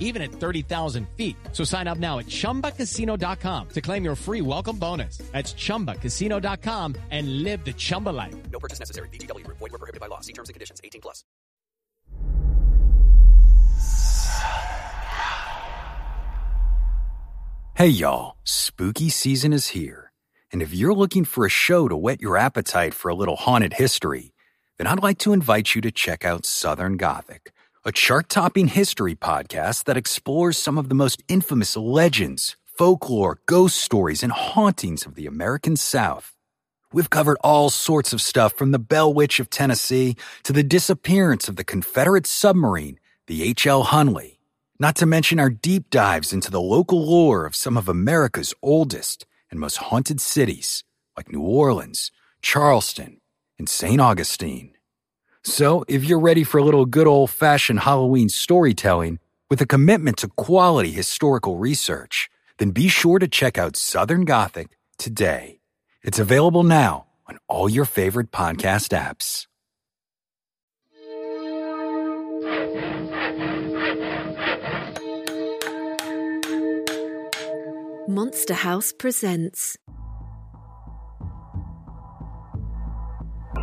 even at 30,000 feet. So sign up now at ChumbaCasino.com to claim your free welcome bonus. That's ChumbaCasino.com and live the Chumba life. No purchase necessary. VGW. Void were prohibited by law. See terms and conditions. 18 plus. Hey y'all, spooky season is here. And if you're looking for a show to whet your appetite for a little haunted history, then I'd like to invite you to check out Southern Gothic a chart topping history podcast that explores some of the most infamous legends, folklore, ghost stories, and hauntings of the American South. We've covered all sorts of stuff from the Bell Witch of Tennessee to the disappearance of the Confederate submarine, the H.L. Hunley, not to mention our deep dives into the local lore of some of America's oldest and most haunted cities, like New Orleans, Charleston, and St. Augustine. So, if you're ready for a little good old fashioned Halloween storytelling with a commitment to quality historical research, then be sure to check out Southern Gothic today. It's available now on all your favorite podcast apps. Monster House presents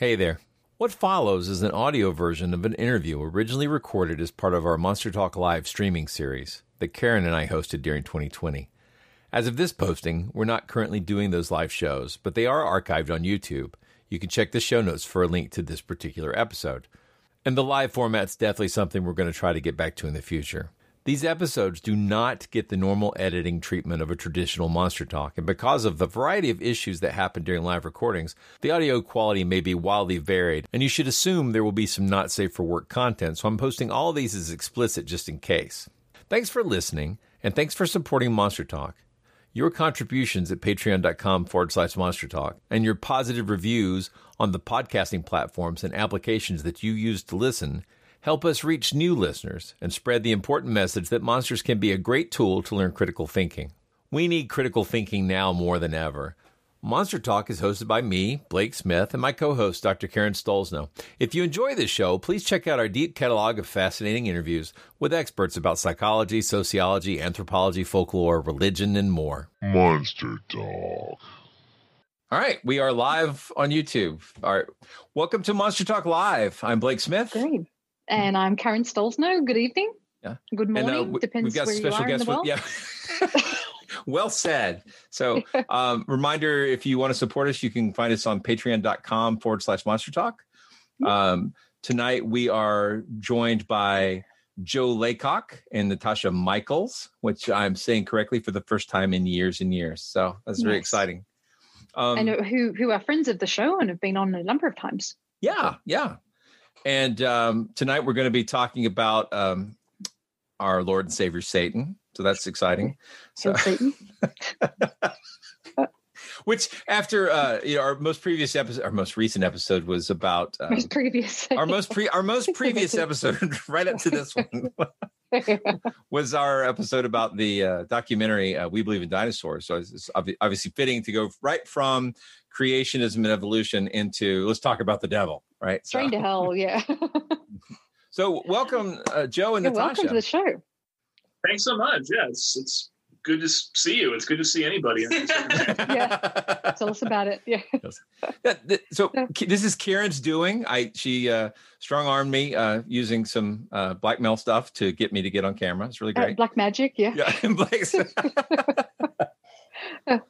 Hey there. What follows is an audio version of an interview originally recorded as part of our Monster Talk Live streaming series that Karen and I hosted during 2020. As of this posting, we're not currently doing those live shows, but they are archived on YouTube. You can check the show notes for a link to this particular episode. And the live format's definitely something we're going to try to get back to in the future. These episodes do not get the normal editing treatment of a traditional Monster Talk, and because of the variety of issues that happen during live recordings, the audio quality may be wildly varied, and you should assume there will be some not safe for work content, so I'm posting all these as explicit just in case. Thanks for listening, and thanks for supporting Monster Talk. Your contributions at patreon.com forward slash monster talk and your positive reviews on the podcasting platforms and applications that you use to listen help us reach new listeners and spread the important message that monsters can be a great tool to learn critical thinking. We need critical thinking now more than ever. Monster Talk is hosted by me, Blake Smith, and my co host, Dr. Karen Stollznow. If you enjoy this show, please check out our deep catalog of fascinating interviews with experts about psychology, sociology, anthropology, folklore, religion, and more. Monster Talk. All right, we are live on YouTube. All right, welcome to Monster Talk Live. I'm Blake Smith. Great. And I'm Karen Stollznow. Good evening. Yeah. Good morning. And, uh, we- Depends where you are in the world. with yeah. well said. So, um, reminder: if you want to support us, you can find us on Patreon.com forward slash Monster Talk. Um, tonight we are joined by Joe Laycock and Natasha Mikles, which I'm saying correctly for the first time in years and years. So that's very exciting. Um, know who who are friends of the show and have been on a number of times. Yeah, yeah. And um, tonight we're going to be talking about um, our Lord and Savior Satan. So that's exciting. So, Satan. which after uh, you know our most previous episode, our most recent episode was about um, Most previous. our most pre our most previous episode right up to this one was our episode about the uh, documentary uh, "We Believe in Dinosaurs." So it's, it's obviously fitting to go right from creationism and evolution into let's talk about the devil, right? So, to hell, yeah. so welcome, uh, Joe and Yeah, Natasha. welcome to the show. Thanks so much. Yeah, it's it's good to see you. It's good to see anybody. yeah, tell us about it. Yeah. Yeah, th- so this is Karen's doing. I she uh, strong armed me uh, using some uh, blackmail stuff to get me to get on camera. It's really Uh, great. black magic, yeah. yeah, Black-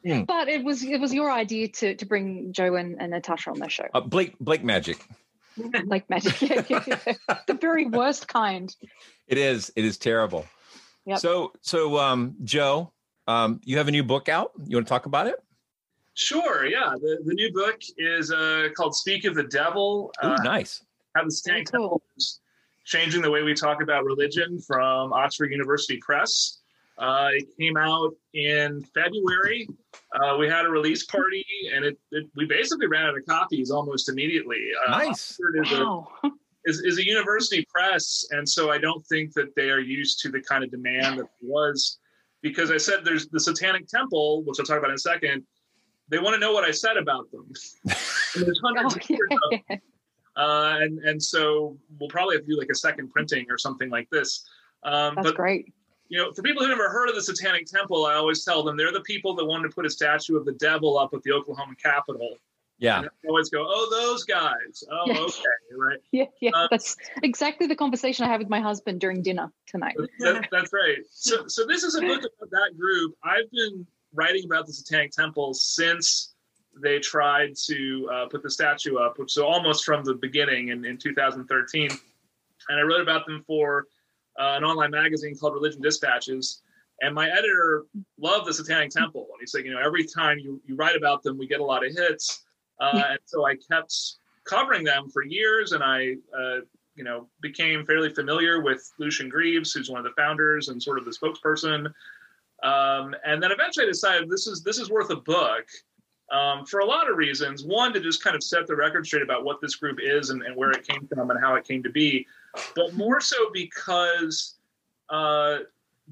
Hmm. But it was it was your idea to to bring Joe and, and Natasha on the show. uh, Blake Blake Magic. Like magic, yeah, yeah, yeah. the very worst kind. It is. It is terrible. Yep. So so um, Joe, um, you have a new book out. You want to talk about it? Sure. Yeah. The, the new book is uh, called Speak of the Devil. Ooh, Uh, nice. How the Satanic Temple is changing the way we talk about religion from Oxford University Press. Uh, it came out in February. Uh, we had a release party, and it, it we basically ran out of copies almost immediately. Uh, Nice. Oxford is, Wow. a, is, is a university press, and so I don't think that they are used to the kind of demand that was. Because I said there's the Satanic Temple, which I'll talk about in a second. They want to know what I said about them. And there's hundreds of years of yeah. uh, and and so we'll probably have to do like a second printing or something like this. Um, That's but great. you know, for people who never heard of the Satanic Temple, I always tell them they're the people that wanted to put a statue of the devil up at the Oklahoma Capitol. Yeah. And I always go, "Oh, those guys. Oh, Yeah. okay, right." Yeah, yeah. Uh, That's exactly the conversation I had with my husband during dinner tonight. That, that's right. So, so this is a book about that group. I've been writing about the Satanic Temple since they tried to uh, put the statue up, which so almost from the beginning in, in 2013. And I wrote about them for uh, an online magazine called Religion Dispatches. And my editor loved the Satanic Temple, and he said, you know, every time you, you write about them, we get a lot of hits. Uh, and so I kept covering them for years, and I, uh, you know, became fairly familiar with Lucien Greaves, who's one of the founders and sort of the spokesperson. Um, and then eventually I decided this is this is worth a book um, for a lot of reasons. One, to just kind of set the record straight about what this group is and, and where it came from and how it came to be, but more so because uh,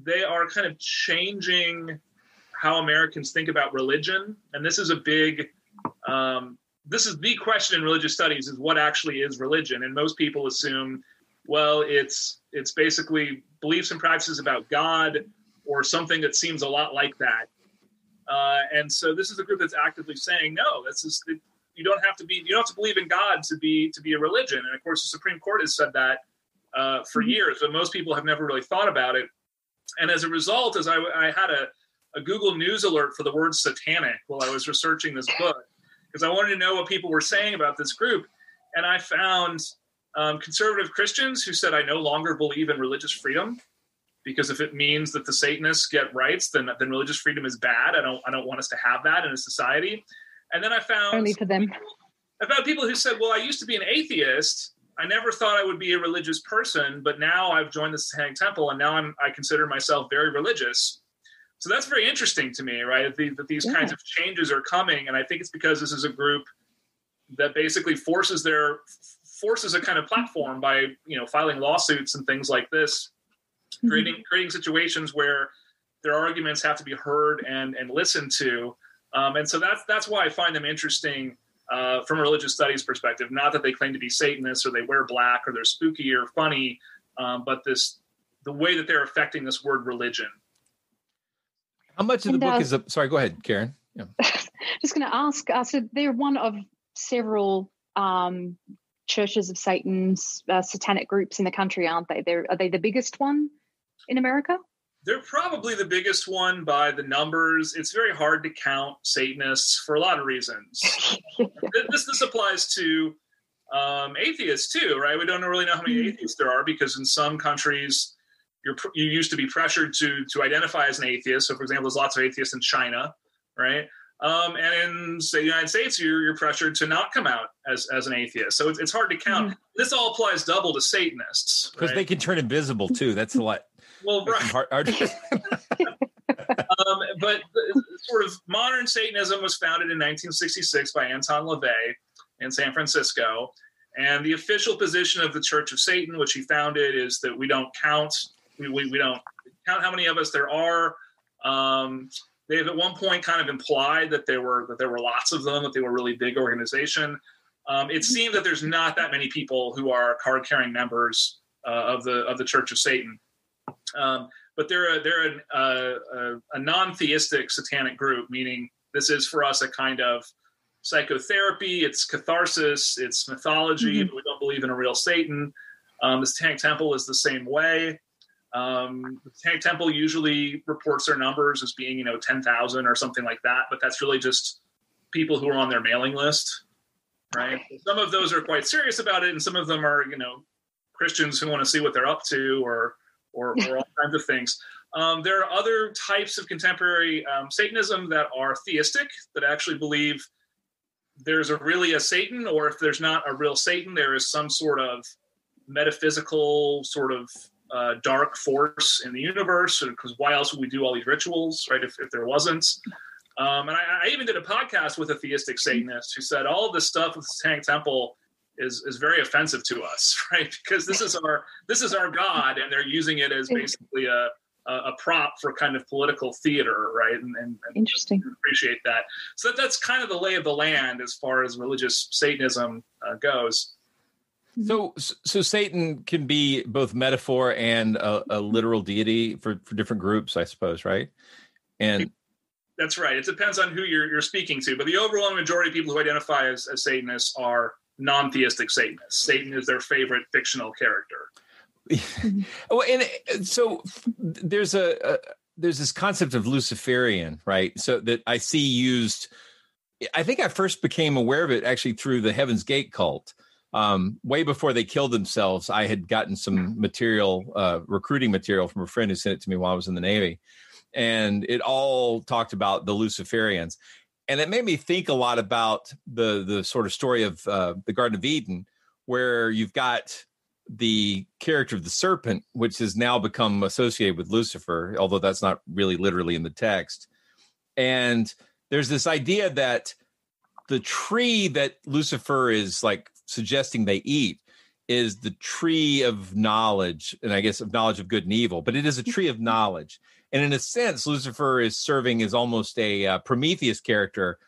they are kind of changing how Americans think about religion. And this is a big, um, this is the question in religious studies: is what actually is religion? And most people assume, well, it's it's basically beliefs and practices about God or something that seems a lot like that. Uh, and so this is a group that's actively saying, no, this is you don't have to be you don't have to believe in God to be to be a religion. And of course, the Supreme Court has said that uh, for years, but most people have never really thought about it. And as a result, as I, I had a, a Google News alert for the word satanic while I was researching this book, because I wanted to know what people were saying about this group, and I found um, conservative Christians who said I no longer believe in religious freedom because if it means that the Satanists get rights, then then religious freedom is bad. I don't I don't want us to have that in a society. And then I found Only for them. I found people who said, "Well, I used to be an atheist. I never thought I would be a religious person, but now I've joined the Satanic Temple, and now I'm I consider myself very religious." So that's very interesting to me, right? That, the, that these Yeah. kinds of changes are coming, and I think it's because this is a group that basically forces their forces a kind of platform by you know filing lawsuits and things like this creating creating situations where their arguments have to be heard and and listened to um, and so that's that's why i find them interesting uh, from a religious studies perspective not that they claim to be satanists or they wear black or they're spooky or funny um, but this the way that they're affecting this word religion How much of the And, book uh, is a, sorry, go ahead, Karen. Yeah. Just going to ask. Uh, so they're one of several um, churches of Satan's uh, satanic groups in the country, aren't they? They're, are they the biggest one in America? They're probably the biggest one by the numbers. It's very hard to count Satanists for a lot of reasons. Th- this this applies to um, atheists too, right? We don't really know how many atheists there are because in some countries you're you used to be pressured to to identify as an atheist. So, for example, there's lots of atheists in China, right? Um, and in say the United States, you're, you're pressured to not come out as, as an atheist. So it's, it's hard to count. This all applies double to Satanists, Because right? they can turn invisible too. That's a lot. well, right. hard- hard- um, but sort of modern Satanism was founded in 1966 by Anton LaVey in San Francisco. And the official position of the Church of Satan, which he founded, is that we don't count, we, we, we don't count how many of us there are. Um, they've at one point kind of implied that there were that there were lots of them, that they were a really big organization. Um, it seemed that there's not that many people who are card-carrying members uh, of the of the Church of Satan. Um, but they're a, they're an, uh, a, a non-theistic satanic group, meaning this is for us a kind of psychotherapy. It's catharsis. It's mythology. Mm-hmm. But we don't believe in a real Satan. Um, the Satanic Temple is the same way. Um, the Temple usually reports their numbers as being, you know, 10,000 or something like that, but that's really just people who are on their mailing list, right? Some of those are quite serious about it, and some of them are, you know, Christians who want to see what they're up to or, or, or all kinds of things. Um, there are other types of contemporary um, Satanism that are theistic, that actually believe there's a really a Satan, or if there's not a real Satan, there is some sort of metaphysical sort of uh, dark force in the universe. Because why else would we do all these rituals, right? If, if there wasn't. Um, and I, I, even did a podcast with a theistic Satanist who said all this stuff with the Satanic Temple is is very offensive to us, right? Because this is our this is our God, and they're using it as basically a a, a prop for kind of political theater, right? And, and, and interesting. Appreciate that. So that, that's kind of the lay of the land as far as religious Satanism uh, goes. Mm-hmm. So, so Satan can be both metaphor and a, a, mm-hmm. literal deity for, for different groups, I suppose, right? And that's right. It depends on who you're, you're speaking to, but the overwhelming majority of people who identify as, as Satanists are non-theistic Satanists. Satan is their favorite fictional character. Mm-hmm. well, and so there's a, a there's this concept of Luciferian, right? So that I see used. I think I first became aware of it actually through the Heaven's Gate cult um, way before they killed themselves, I had gotten some material, uh, recruiting material from a friend who sent it to me while I was in the Navy. And it all talked about the Luciferians. And it made me think a lot about the, the sort of story of uh, the Garden of Eden, where you've got the character of the serpent, which has now become associated with Lucifer, although that's not really literally in the text. And there's this idea that the tree that Lucifer is like suggesting they eat is the tree of knowledge, and I guess of knowledge of good and evil, but it is a tree of knowledge. And in a sense, Lucifer is serving as almost a uh, Prometheus character.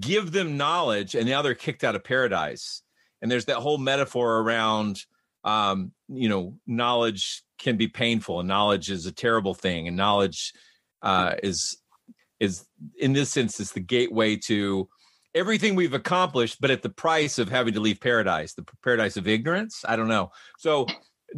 Give them knowledge, and now they're kicked out of paradise. And there's that whole metaphor around, um, you know, knowledge can be painful, and knowledge is a terrible thing, and knowledge uh, is is in this sense is the gateway to everything we've accomplished, but at the price of having to leave paradise, the paradise of ignorance. I don't know. So,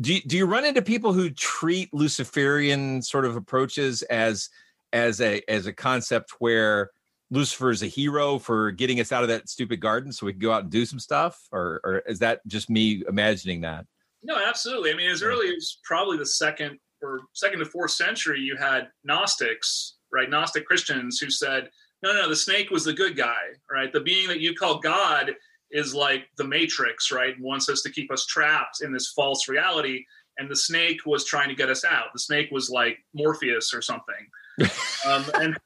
do you, do you run into people who treat Luciferian sort of approaches as as a as a concept where Lucifer is a hero for getting us out of that stupid garden so we can go out and do some stuff, or or is that just me imagining that? No, absolutely. I mean, as early as probably the second or second to fourth century, you had Gnostics, right? Gnostic Christians who said no, no, the snake was the good guy, right? The being that you call God is like the Matrix, right? Wants us to keep us trapped in this false reality. And the snake was trying to get us out. The snake was like Morpheus or something. um, and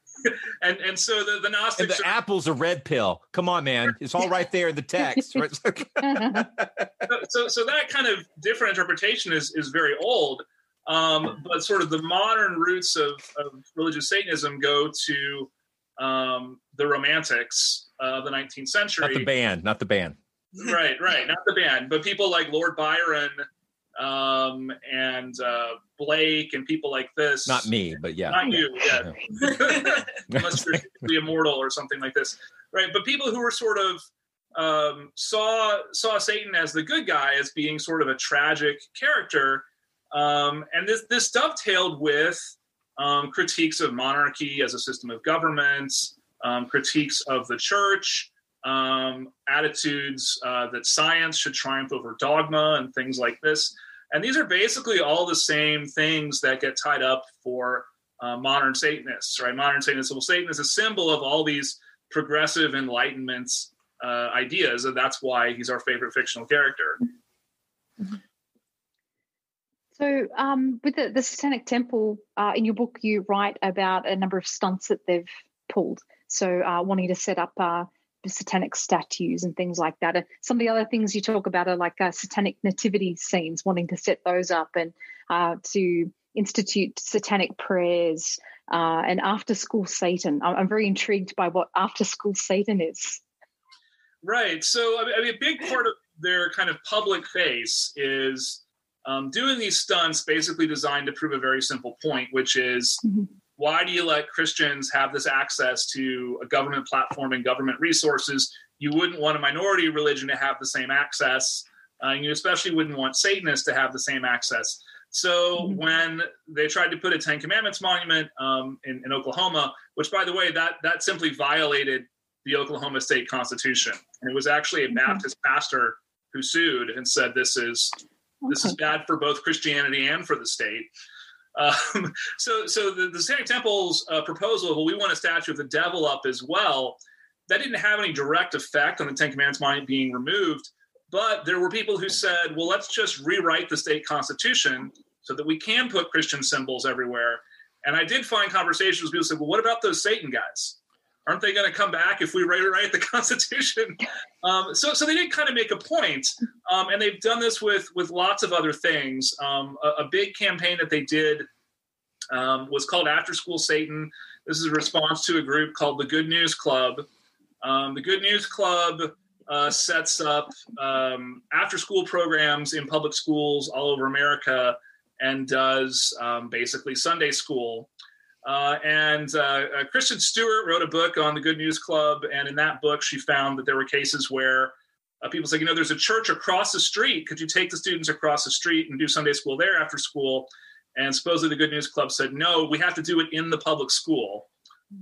and and so the the Gnostics. And the are, apple's a red pill. Come on, man! It's all right there in the text. Right? so so that kind of different interpretation is is very old. Um, but sort of the modern roots of, of religious Satanism go to um, the Romantics of the 19th century. Not the band, not the band. right, right, not the band, but people like Lord Byron um, and uh, Blake and people like this. Not me, but yeah, not you, yeah. Unless you're the immortal or something like this, right? But people who were sort of um, saw saw Satan as the good guy, as being sort of a tragic character, um, and this this dovetailed with um, critiques of monarchy as a system of government, um, critiques of the church, um, attitudes uh, that science should triumph over dogma, and things like this. And these are basically all the same things that get tied up for uh, modern Satanists, right? Modern Satanists. Well, Satan is a symbol of all these progressive Enlightenment uh, ideas, and that's why he's our favorite fictional character. Mm-hmm. So, um, with the, the Satanic Temple, uh, in your book, you write about a number of stunts that they've pulled. So, uh, wanting to set up uh, satanic statues and things like that. some of the other things you talk about are like uh, satanic nativity scenes, wanting to set those up and uh, to institute satanic prayers uh, and after school Satan. I'm, I'm very intrigued by what after school Satan is. Right. So, I mean, a big part of their kind of public face is um, doing these stunts basically designed to prove a very simple point, which is why do you let Christians have this access to a government platform and government resources? You wouldn't want a minority religion to have the same access. Uh, you especially wouldn't want Satanists to have the same access. So when they tried to put a Ten Commandments monument um, in, in Oklahoma, which by the way, that that simply violated the Oklahoma State Constitution, and it was actually a Baptist pastor who sued and said this is this is bad for both Christianity and for the state. Um, so, so the, the Satanic Temple's uh, proposal, well, we want a statue of the devil up as well. That didn't have any direct effect on the Ten Commandments being removed, but there were people who said, well, let's just rewrite the state constitution so that we can put Christian symbols everywhere. And I did find conversations where people said, well, what about those Satan guys? Aren't they going to come back if we rewrite the Constitution? Um, so, so they did kind of make a point, um, and they've done this with with lots of other things. Um, a, a, big campaign that they did um, was called After School Satan. This is a response to a group called the Good News Club. Um, the Good News Club uh, sets up um, after school programs in public schools all over America and does basically Sunday school. Uh, and uh, uh, Kristen Stewart wrote a book on the Good News Club, and in that book, she found that there were cases where uh, people said, you know, there's a church across the street. Could you take the students across the street and do Sunday school there after school? And supposedly the Good News Club said, no, we have to do it in the public school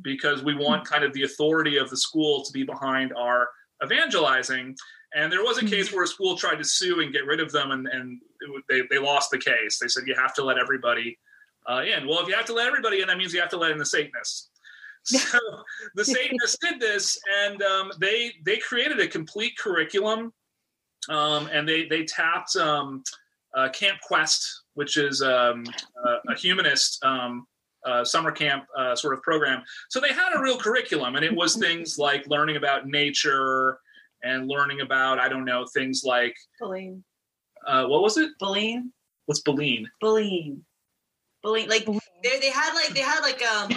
because we want kind of the authority of the school to be behind our evangelizing. And there was a case where a school tried to sue and get rid of them, and, and it, they, they lost the case. They said, you have to let everybody uh, in. Well, if you have to let everybody in, that means you have to let in the Satanists. So the Satanists did this, and um, they they created a complete curriculum, um, and they they tapped um, uh, Camp Quest, which is um, a, a, humanist um, uh, summer camp uh, sort of program. So they had a real curriculum, and it was things like learning about nature and learning about I don't know things like bullying. Uh, what was it? Baleen. What's Baleen? Bullying bullying like they, they had like they had like um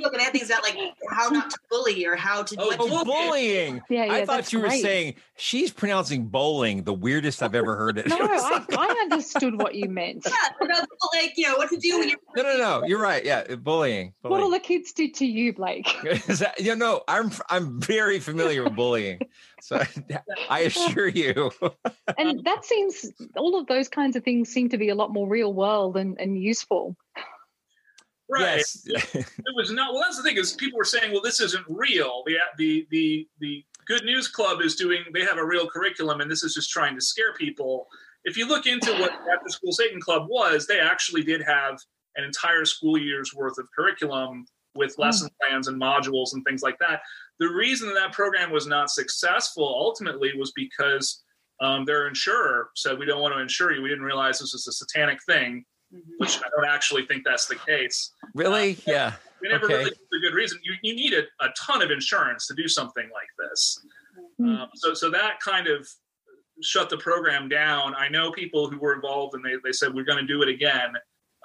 book and had things about like how not to bully or how to oh, oh, bullying. Yeah, yeah i thought you were great. saying she's pronouncing bowling the weirdest i've ever heard it. No I, I understood what you meant. Yeah about like you know what to do when you're no no no you're right. Yeah bullying, bullying. what all the kids did to you blake. That, you know i'm i'm very familiar with bullying so i assure you. And that seems all of those kinds of things seem to be a lot more real world and, and useful Right. Yes. it was not. Well, that's the thing is people were saying, well, this isn't real. The the the the Good News Club is doing. They have a real curriculum, and this is just trying to scare people. If you look into what After School Satan Club was, they actually did have an entire school year's worth of curriculum with lesson plans and modules and things like that. The reason that, that program was not successful ultimately was because um, their insurer said, "We don't want to insure you. We didn't realize this was a satanic thing." Which I don't actually think that's the case. Really? Uh, yeah. We never Okay. really for a good reason. You, you need a, a ton of insurance to do something like this. Um, so so that kind of shut the program down. I know people who were involved and they, they said we're going to do it again.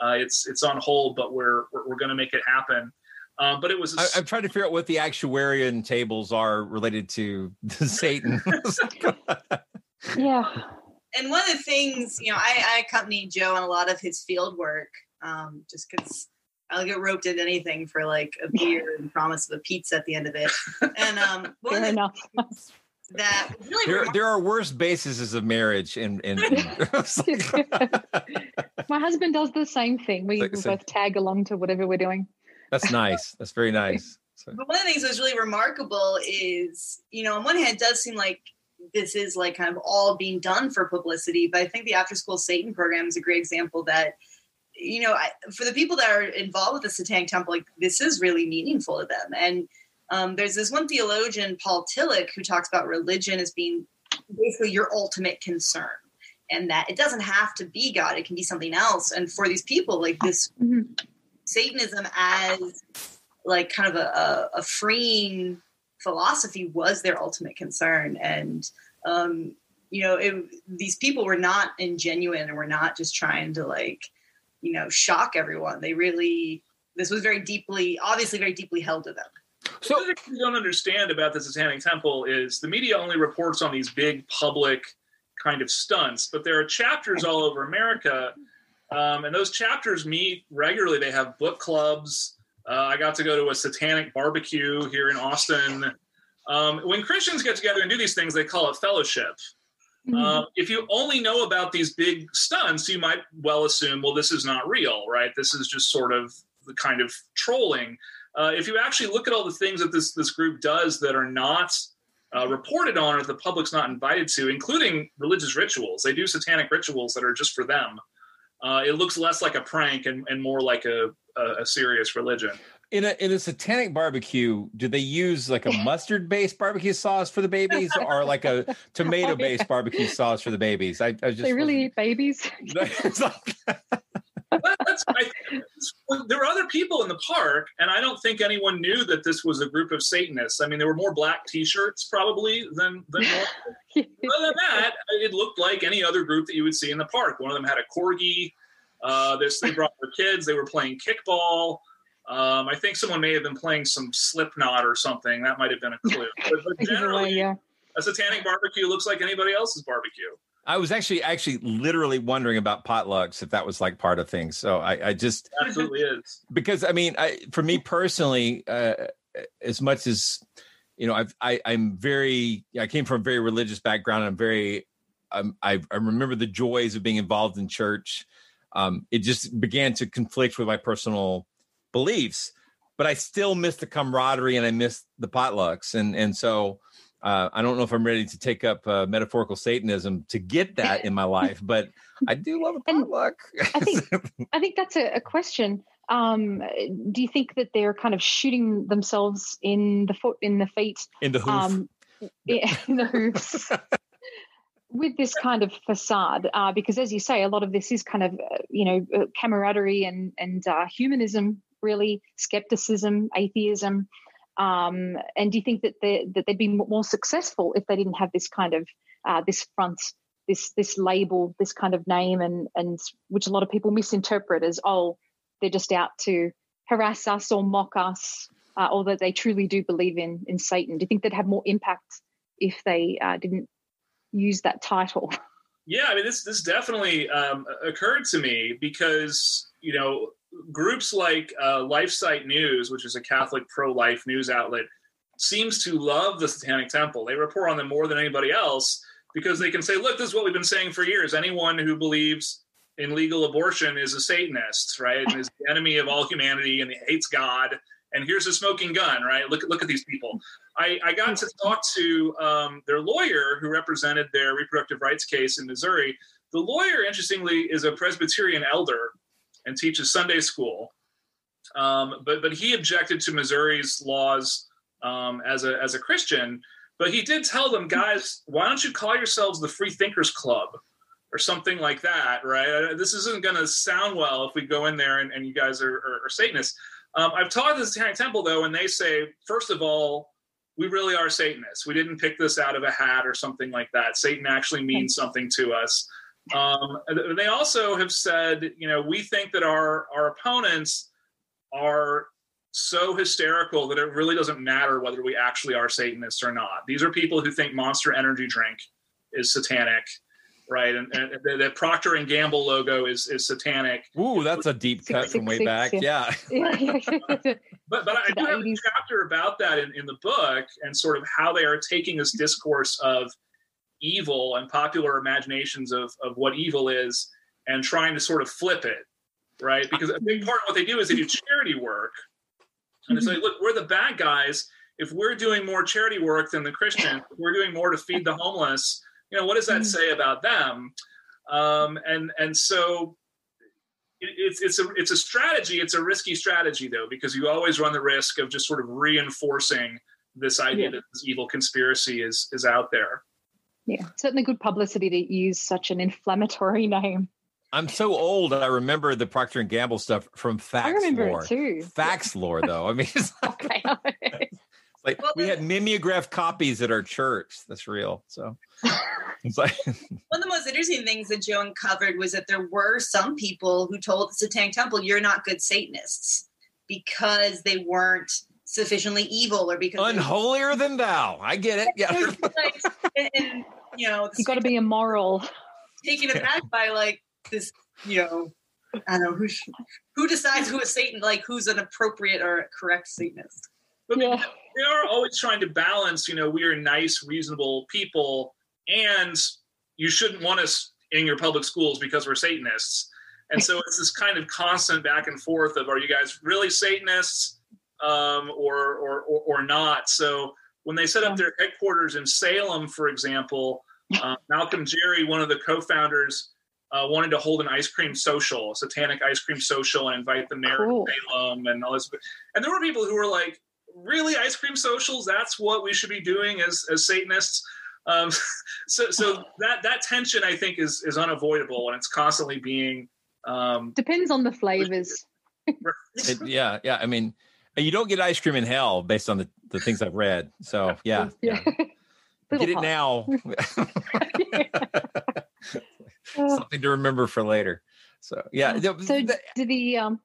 Uh, it's it's on hold, but we're we're, we're going to make it happen. Um, but it was I, I'm trying to figure out what the actuarian tables are related to the Satan. yeah and one of the things you know I, I accompanied joe on a lot of his field work um, just because i'll get roped into anything for like a beer and promise of a pizza at the end of it. And um fair the enough. that really there, remarkable- there are worse bases of marriage, and and my husband does the same thing. We, So- we so- both tag along to whatever we're doing. That's nice. That's very nice. So, But one of the things that was really remarkable is, you know, on one hand, it does seem like this is like kind of all being done for publicity, but I think the After School Satan program is a great example that, you know, I, for the people that are involved with the Satanic Temple, like this is really meaningful to them. And um, there's this one theologian, Paul Tillich, who talks about religion as being basically your ultimate concern. And that it doesn't have to be God; it can be something else. And for these people, like this Satanism as like kind of a, a, a freeing philosophy was their ultimate concern. And, um, you know, it, these people were not ingenuine and were not just trying to like, you know, shock everyone. They really, this was very deeply, obviously very deeply held to them. So the thing you don't understand about the Satanic Temple is the media only reports on these big public kind of stunts, but there are chapters all over America, um, and those chapters meet regularly. They have book clubs. Uh, I got to go to a satanic barbecue here in Austin. Um, when Christians get together and do these things, they call it fellowship. Mm-hmm. Um, if you only know about these big stunts, you might well assume, well, this is not real, right? This is just sort of the kind of trolling. Uh, if you actually look at all the things that this this group does that are not uh, reported on or the public's not invited to, including religious rituals, they do satanic rituals that are just for them. Uh, it looks less like a prank and, and more like a, a, a serious religion. In a in a satanic barbecue, do they use like a mustard based barbecue sauce for the babies, or like a tomato based barbecue sauce for the babies? I, I just they really eat babies. That's, I, there were other people in the park, and I don't think anyone knew that this was a group of Satanists. I mean, there were more black T-shirts probably than than. Other than that, it looked like any other group that you would see in the park. One of them had a corgi. Uh, this they brought their kids. They were playing kickball. Um, I think someone may have been playing some Slipknot or something. That might have been a clue. But, but generally, yeah. a satanic barbecue looks like anybody else's barbecue. I was actually actually literally wondering about potlucks if that was like part of things. So I, I just absolutely is because I mean, I for me personally, uh, as much as you know, I've, I I'm very I came from a very religious background. I'm very um, I I remember the joys of being involved in church. Um, it just began to conflict with my personal beliefs, but I still miss the camaraderie and I miss the potlucks, and and so uh, I don't know if I'm ready to take up uh, metaphorical Satanism to get that in my life, but I do love a potluck. I think I think that's a, a question. Um, do you think that they're kind of shooting themselves in the foot, in the feet, in the hoof, um, in the hoofs? With this kind of facade, uh, because as you say, a lot of this is kind of uh, you know uh, camaraderie and and uh, humanism, really skepticism, atheism. Um, and do you think that they that they'd be more successful if they didn't have this kind of uh, this front, this this label, this kind of name, and and which a lot of people misinterpret as oh they're just out to harass us or mock us, uh, or that they truly do believe in in Satan? Do you think they'd have more impact if they didn't use that title? Yeah, I mean this this definitely um, occurred to me because you know groups like uh, LifeSite News, which is a Catholic pro-life news outlet, seems to love the Satanic Temple. They report on them more than anybody else because they can say, "Look, this is what we've been saying for years. Anyone who believes in legal abortion is a Satanist, right? And is the enemy of all humanity and hates God. And here's a smoking gun, right? Look, look at these people." I, I got to talk to um, their lawyer who represented their reproductive rights case in Missouri. The lawyer, interestingly, is a Presbyterian elder and teaches Sunday school. Um, but but he objected to Missouri's laws um, as a as a Christian. But he did tell them, guys, why don't you call yourselves the Free Thinkers Club or something like that, right? This isn't going to sound well if we go in there and, and you guys are, are, are Satanists. Um, I've talked to the Satanic Temple though, and they say, first of all, we really are Satanists. We didn't pick this out of a hat or something like that. Satan actually means something to us. Um, they also have said, you know, we think that our our opponents are so hysterical that it really doesn't matter whether we actually are Satanists or not. These are people who think Monster Energy drink is satanic, right? And, and the, the Procter and Gamble logo is is satanic. Ooh, that's a deep cut from way back. Yeah. but but I do have a chapter about that in, in the book and sort of how they are taking this discourse of evil and popular imaginations of, of what evil is and trying to sort of flip it, right? Because a big part of what they do is they do charity work. And it's like, look, we're the bad guys. If we're doing more charity work than the Christians, we're doing more to feed the homeless, you know, what does that say about them? Um, and and so it's it's a it's a strategy. It's a risky strategy though, because you always run the risk of just sort of reinforcing this idea yeah. that this evil conspiracy is is out there. Yeah, certainly good publicity to use such an inflammatory name. I'm so old. I remember the Procter and Gamble stuff from Facts I remember lore. it too. Faxlore, though. I mean, it's like, okay. It's like well, we had mimeograph copies at our church. That's real. So it's like one of the most interesting things that Joe uncovered was that there were some people who told the Satanic Temple, "You're not good Satanists," because they weren't sufficiently evil or because unholier than thou. I get it. Yeah. and, and, you know, You got to be immoral. taken aback by like this, you know, I don't know who who decides who is Satan, like who's an appropriate or correct Satanist. But they are always trying to balance, you know, we are nice, reasonable people, and you shouldn't want us in your public schools because we're Satanists. And so it's this kind of constant back and forth of, are you guys really Satanists um, or, or, or, or not? So when they set up their headquarters in Salem, for example, uh, Malcolm Jarry, one of the co-founders, uh, wanted to hold an ice cream social, a satanic ice cream social, and invite the mayor Cool. of Salem and all this. And there were people who were like, "Really, ice cream socials? That's what we should be doing as as Satanists." Um, so, so that that tension, I think, is is unavoidable, and it's constantly being. Um, Depends on the flavors. It- yeah, yeah. I mean, you don't get ice cream in hell based on the, the things I've read. So yeah, Yeah. get it hot. now. Something to remember for later. So yeah, So th- do the um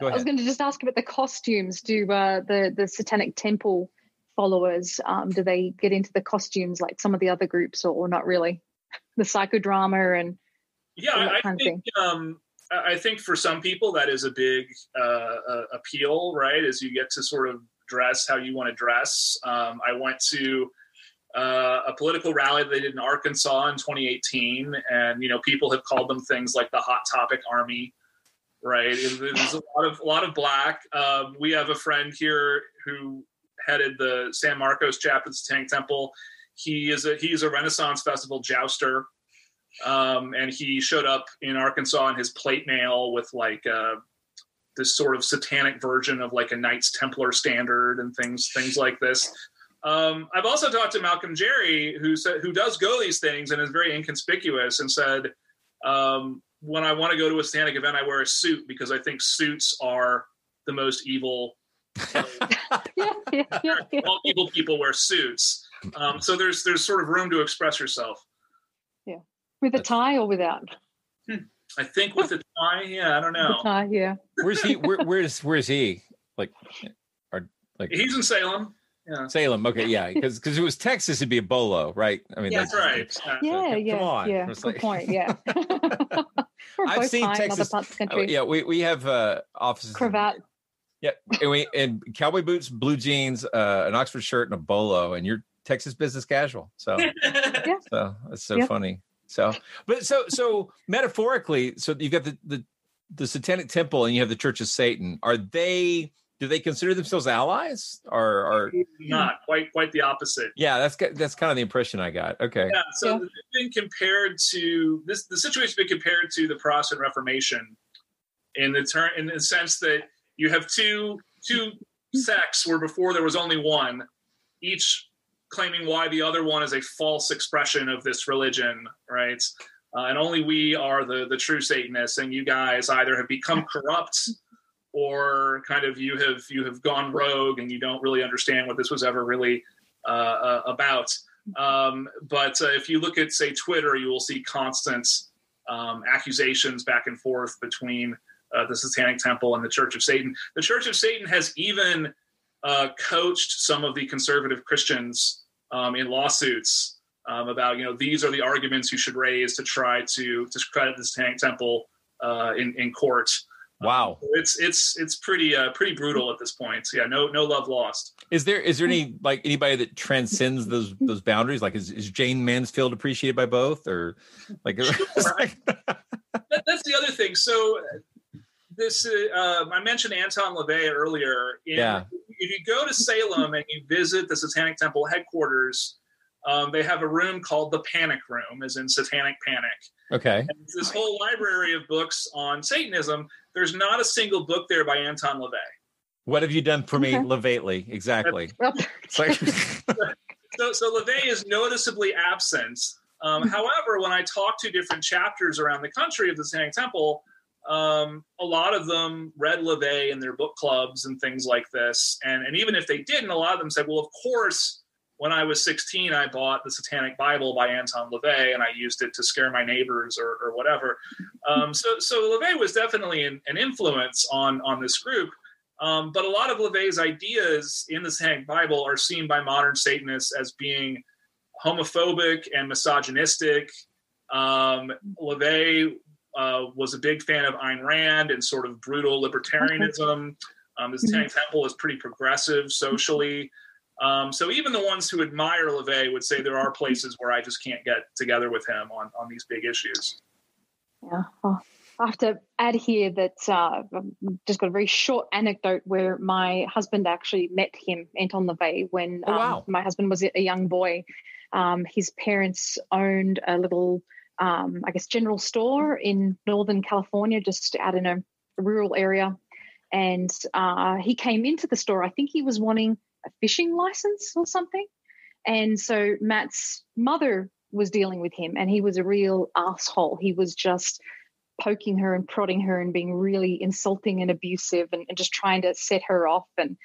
Go I was going to just ask about the costumes. Do uh, the the Satanic Temple followers um, do they get into the costumes like some of the other groups, or, or not really? The psychodrama and Yeah, and that I kind of think um, I I think for some people that is a big uh, uh, appeal, right? As you get to sort of dress how you want to dress. Um, I went to uh, a political rally that they did in Arkansas in 2018, and you know people have called them things like the Hot Topic Army, right? There's a lot of a lot of black. Um, we have a friend here who headed the San Marcos chapter of the Satanic Temple. He is a he's a Renaissance Festival jouster um, and he showed up in Arkansas in his plate mail with like uh, this sort of satanic version of like a Knights Templar standard and things things like this. Um, I've also talked to Malcolm Jarry, who said who does go these things and is very inconspicuous, and said um, when I want to go to a satanic event, I wear a suit because I think suits are the most evil. yeah, yeah, yeah, yeah. All evil people wear suits, um, so there's there's sort of room to express yourself. yeah. With a tie or without? I think with a tie, yeah, I don't The know. tie, yeah. where's he? Where, where's where's he? Like, or like He's in Salem. Yeah. Salem? Okay, yeah, because because it was Texas, it'd be a bolo, right? I mean, Yeah, that's that's right. Yeah, yeah, Come on. yeah. It's Good like- point. Yeah. We're I've both seen high in other Texas. parts of the oh, country. yeah, we we have uh, offices. Cravat. Yeah, and we and cowboy boots, blue jeans, uh, an Oxford shirt, and a bolo, and you're Texas business casual. So, so that's so Yeah. funny. So, but so so metaphorically, so you've got the the the Satanic Temple, and you have the Church of Satan. Are they? Do they consider themselves allies? Or, or Not quite quite the opposite. yeah, that's that's kind of the impression I got. Okay, Yeah, so it's been compared to this. The situation's been compared to the Protestant Reformation, in the turn in the sense that you have two two sects where before there was only one, each claiming why the other one is a false expression of this religion, right? Uh, and only we are the the true Satanists, and you guys either have become corrupt or kind of you have you have gone rogue and you don't really understand what this was ever really uh, uh, about. Um, but uh, if you look at say Twitter, you will see constant um, accusations back and forth between uh, the Satanic Temple and the Church of Satan. The Church of Satan has even uh, coached some of the conservative Christians um, in lawsuits um, about you know these are the arguments you should raise to try to discredit the Satanic Temple uh, in in court. Wow. It's it's it's pretty uh, pretty brutal at this point. So, yeah, no no love lost. Is there is there any like anybody that transcends those those boundaries? Like, is, is Jayne Mansfield appreciated by both, or like? that, that's the other thing. So this, uh, um, I mentioned Anton LaVey earlier. In, Yeah. If you go to Salem and you visit the Satanic Temple headquarters, um, they have a room called the Panic Room, as in Satanic Panic. okay, And this whole library of books on Satanism. There's not a single book there by Anton LaVey. what have you done for me Okay. lately? Exactly. It's so, so LaVey is noticeably absent. Um, however, when I talk to different chapters around the country of the Satanic Temple, um, a lot of them read LaVey in their book clubs and things like this. And, and even if they didn't, a lot of them said, well, of course, when I was 16, I bought the Satanic Bible by Anton LaVey and I used it to scare my neighbors or, or whatever. Um, so, so LaVey was definitely an, an influence on, on this group. Um, but a lot of LaVey's ideas in the Satanic Bible are seen by modern Satanists as being homophobic and misogynistic. Um, LaVey uh, was a big fan of Ayn Rand and sort of brutal libertarianism. Um, the Satanic Temple is pretty progressive socially. Um, so even the ones who admire LaVey would say there are places where I just can't get together with him on, on these big issues. Yeah. Well, I have to add here that uh, I've just got a very short anecdote where my husband actually met him, Anton LaVey, when Oh, um, wow. my husband was a young boy. Um, his parents owned a little, um, I guess, general store in Northern California, just out in a rural area. And uh, he came into the store. I think he was wanting a fishing license or something. And so Matt's mother was dealing with him, and he was a real asshole. He was just poking her and prodding her and being really insulting and abusive and, and just trying to set her off. And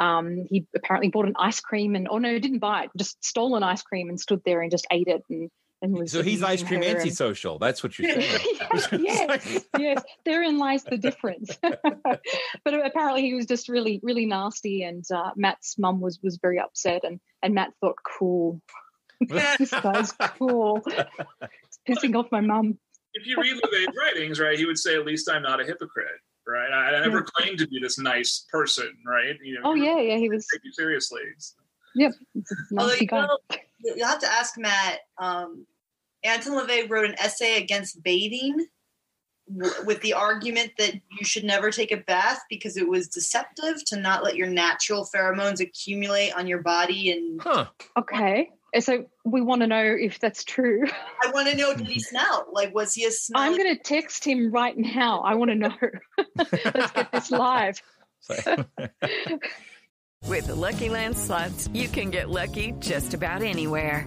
um, he apparently bought an ice cream and, oh no, didn't buy it, just stole an ice cream and stood there and just ate it. And, and was So he's ice cream her and- antisocial. That's what you're saying. yes, yes. Therein lies the difference. but apparently, he was just really, really nasty, and uh, Matt's mum was was very upset, and and Matt thought, "Cool, this guy's cool." It's pissing off my mum. If you read LaVey's writings, right, he would say, at least I'm not a hypocrite, right? I, I never Yeah. claimed to be this nice person, right? You know, Oh yeah, yeah. He was. take you seriously. Yep. Although you know, you'll have to ask Matt. Um, Anton LaVey wrote an essay against bathing w- with the argument that you should never take a bath because it was deceptive to not let your natural pheromones accumulate on your body. And Huh. Okay. So we want to know if that's true. I want to know, did he smell? Like, was he a smell? I'm going to text him right now. I want to know. Let's get this live. With the Lucky Land slots, you can get lucky just about anywhere.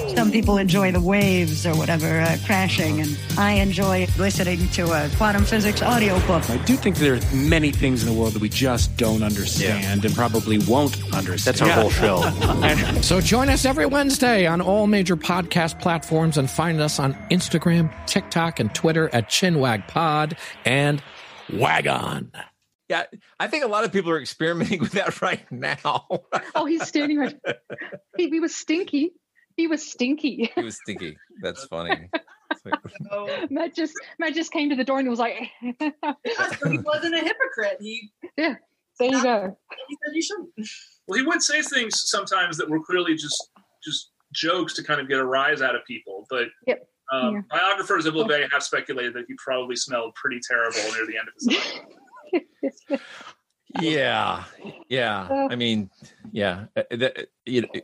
Some people enjoy the waves or whatever uh, crashing, and I enjoy listening to a quantum physics audiobook. I do think there are many things in the world that we just don't understand and probably won't understand. That's our whole show. So join us every Wednesday on all major podcast platforms and find us on Instagram, TikTok, and Twitter at ChinwagPod and Wagon. Yeah, I think a lot of people are experimenting with that right now. Oh, he's standing right. He, he was stinky. He was stinky. he was stinky. That's funny. Matt just Matt just came to the door and was like, so he wasn't a hypocrite. He "Yeah, there you go." he said you shouldn't. Well, he would say things sometimes that were clearly just just jokes to kind of get a rise out of people. But Yep. um, Yeah. biographers of LaVey have speculated that he probably smelled pretty terrible near the end of his life. yeah yeah i mean yeah uh, that, you know, uh,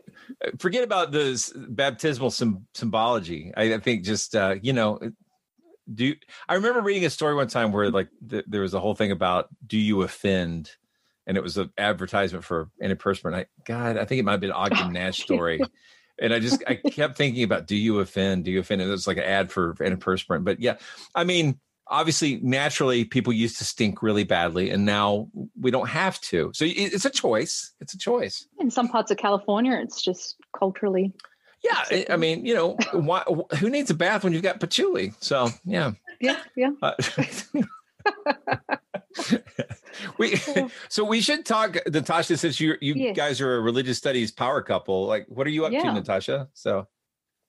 forget about the baptismal sym- symbology. I, I think just uh you know do you, i remember reading a story one time where like th- there was a whole thing about do you offend? And it was an advertisement for antiperspirant i god i think it might have been ogden nash story. And i just i kept thinking about do you offend? Do you offend? And it was like an ad for antiperspirant but yeah i mean obviously naturally people used to stink really badly and now we don't have to. So it's a choice. It's a choice. In some parts of California, it's just culturally. yeah I, I mean you know why, who needs a bath when you've got patchouli? So yeah. Yeah, yeah. Uh, we so we should talk natasha since you you Yes. guys are a religious studies power couple like what are you up to natasha? So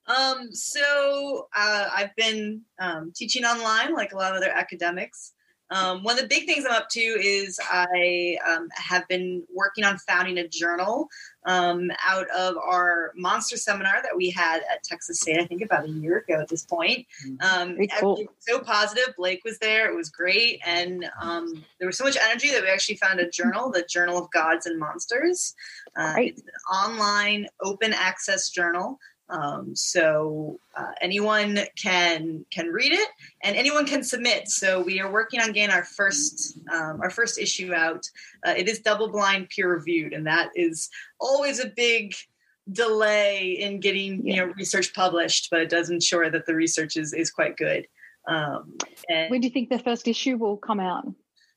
Um, so uh, I've been um, teaching online, like a lot of other academics. Um, one of the big things I'm up to is I um, have been working on founding a journal um, out of our monster seminar that we had at Texas State, I think about a year ago at this point. Um, cool. so positive. Blake was there. It was great. And um, there was so much energy that we actually found a journal, the Journal of Gods and Monsters. Uh, it's an online open access journal. Um, so uh, anyone can can read it and anyone can submit. So we are working on getting our first um, our first issue out. Uh, it is double blind peer reviewed, and that is always a big delay in getting you know research published, but it does ensure that the research is is quite good. Um, and When do you think the first issue will come out?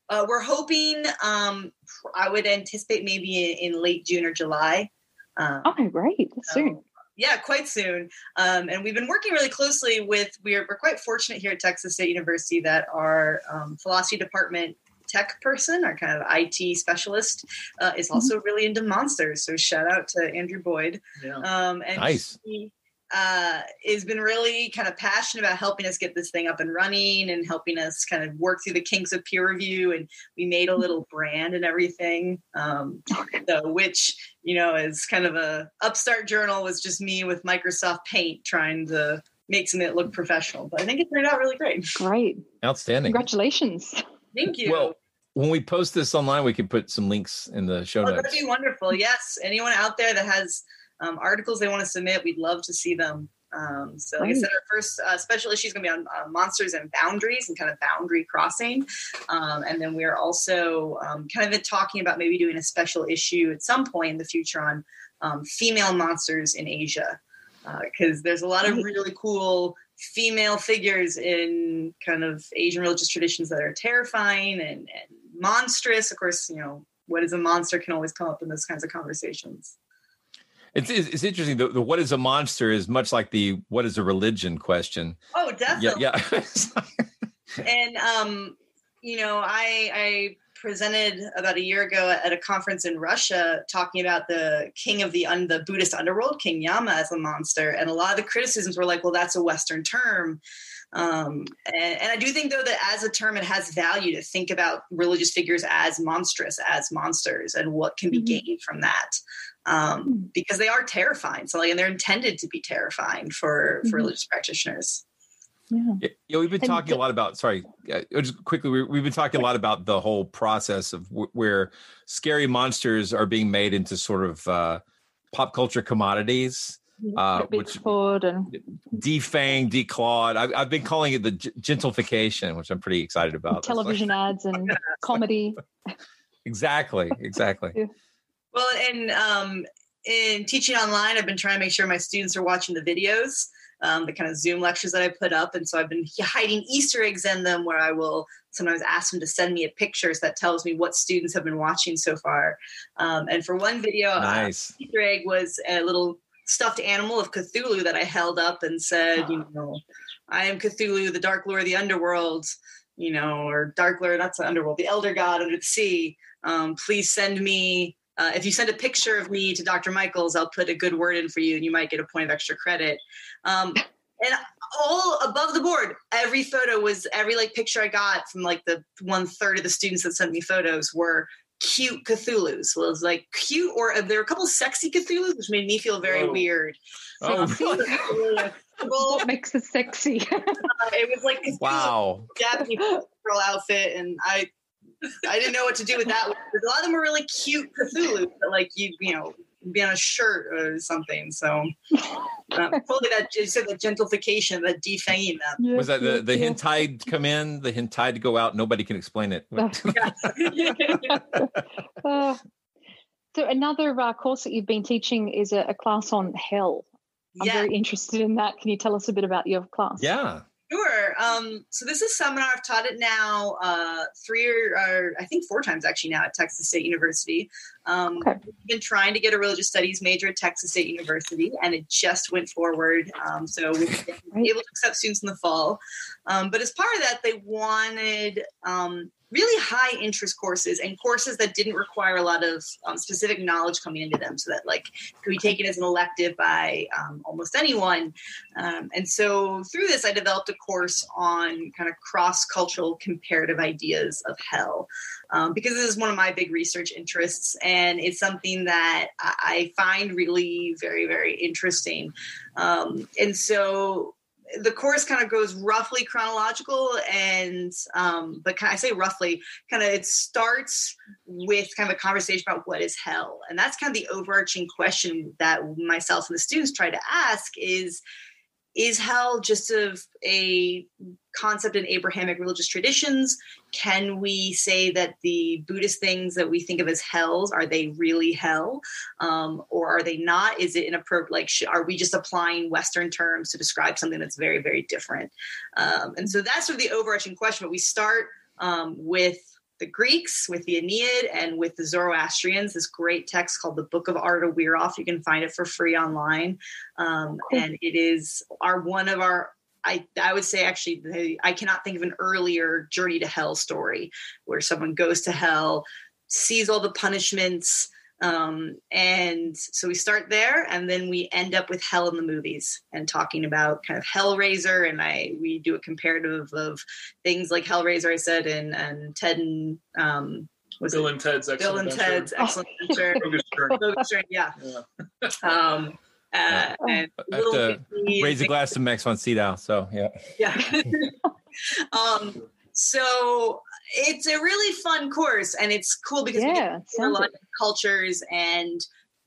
uh, we're hoping. Um, I would anticipate maybe in, in late June or July. Um, Oh, great. That's soon. Yeah, quite soon. Um, and we've been working really closely with. We're we're quite fortunate here at Texas State University that our um, philosophy department tech person, our kind of IT specialist, uh, is also really into monsters. So shout out to Andrew Boyd. Um, and Nice. he uh, has been really kind of passionate about helping us get this thing up and running and helping us kind of work through the kinks of peer review. And we made a little brand and everything. Um, so, which you know, is kind of a upstart journal was just me with Microsoft Paint trying to make something that looked professional. But I think it turned out really great. Great. Outstanding. Congratulations. Thank you. Well, when we post this online, we can put some links in the show Oh, notes. that'd be wonderful. Yes. Anyone out there that has um, articles they want to submit, we'd love to see them. Um, so, like I said, our first uh, special issue is going to be on uh, monsters and boundaries and kind of boundary crossing. Um, and then we're also um, kind of talking about maybe doing a special issue at some point in the future on um, female monsters in Asia. Because there's a lot of really cool female figures in kind of Asian religious traditions that are terrifying and, and monstrous. Of course, you know, what is a monster can always come up in those kinds of conversations. It's, it's, it's interesting. The, the what is a monster is much like the what is a religion question. Oh, definitely. Yeah, yeah. and um, you know, I I presented about a year ago at a conference in Russia talking about the king of the un, the Buddhist underworld, King Yama, as a monster, and a lot of the criticisms were like, "Well, that's a Western term." Um, and, and I do think, though, that as a term, it has value to think about religious figures as monstrous, as monsters, and what can be gained from that, um, because they are terrifying. So, like, and they're intended to be terrifying for for Mhm. religious practitioners. Yeah. Yeah, we've been And talking a lot about. Sorry, uh, just quickly, we, we've been talking a lot about the whole process of w- where scary monsters are being made into sort of uh, pop culture commodities, uh, which Bigfoot and defang, declawed. I've, I've been calling it the g- gentrification, which I'm pretty excited about. That's like- television ads and comedy. exactly, exactly. Well, and um, in teaching online, I've been trying to make sure my students are watching the videos, um, the kind of Zoom lectures that I put up. And so I've been hiding Easter eggs in them where I will sometimes ask them to send me a pictures that tells me what students have been watching so far. Um, and for one video, uh, Easter egg was a little stuffed animal of Cthulhu that I held up and said, you know, I am Cthulhu, the Dark Lord of the Underworld, you know, or Dark Lord, that's the Underworld, the Elder God under the sea. Um, please send me, uh, if you send a picture of me to Dr. Mikles, I'll put a good word in for you and you might get a point of extra credit. Um, and all above the board, every photo was every like picture I got from like the one third of the students that sent me photos were cute Cthulhu's. Well, it was like cute, or uh, there were a couple sexy Cthulhu's, which made me feel very Oh. weird. Oh, really? what makes it sexy? it was like Cthulhu Wow. Japanese girl outfit, and I I didn't know what to do with that. Because a lot of them were really cute Cthulhu, but like you you know be on a shirt or something. So um, totally that you said the gentrification, that defanging them. Was that the the hintide come in, the hintide go out? Nobody can explain it. Uh, so another uh, course that you've been teaching is a, a class on hell. I'm Yeah. very interested in that. Can you tell us a bit about your class? yeah. Sure. Um, so this is seminar. I've taught it now uh, three or, or I think four times actually now at Texas State University. Um, We've been trying to get a religious studies major at Texas State University, and it just went forward. Um, so we've been able to accept students in the fall. Um, but as part of that, they wanted um, really high interest courses and courses that didn't require a lot of um, specific knowledge coming into them so that like could be taken as an elective by um, almost anyone um, and so through this i developed a course on kind of cross-cultural comparative ideas of hell um, because this is one of my big research interests and it's something that i find really very very interesting. Um, and so the course kind of goes roughly chronological and um but i say roughly kind of it starts with kind of a conversation about what is hell. And that's kind of the overarching question that myself and the students try to ask is is hell just of a concept in Abrahamic religious traditions? Can we say that the Buddhist things that we think of as hells are they really hell, um, or are they not? Is it inappropriate? Like, sh- are we just applying Western terms to describe something that's very, very different? Um, and so that's sort of the overarching question. But we start um, with the Greeks, with the Aeneid, and with the Zoroastrians. This great text called the Book of Arda Viraf. You can find it for free online, um, and it is our one of our. I, I would say actually the, I cannot think of an earlier journey to hell story where someone goes to hell, sees all the punishments, um, and so we start there, and then we end up with Hell in the movies and talking about kind of Hellraiser, and I we do a comparative of things like Hellraiser, I said, and and Ted and um, was Bill it? and Ted's Excellent Bill and Adventure. Ted's Excellent Adventure. Bogus Journey. Bogus Journey, yeah. Um, uh, and I have to raise a glass to Max von Sydow. So yeah. yeah. um, so it's a really fun course, and it's cool because we Yeah, get to explore a lot it. of cultures and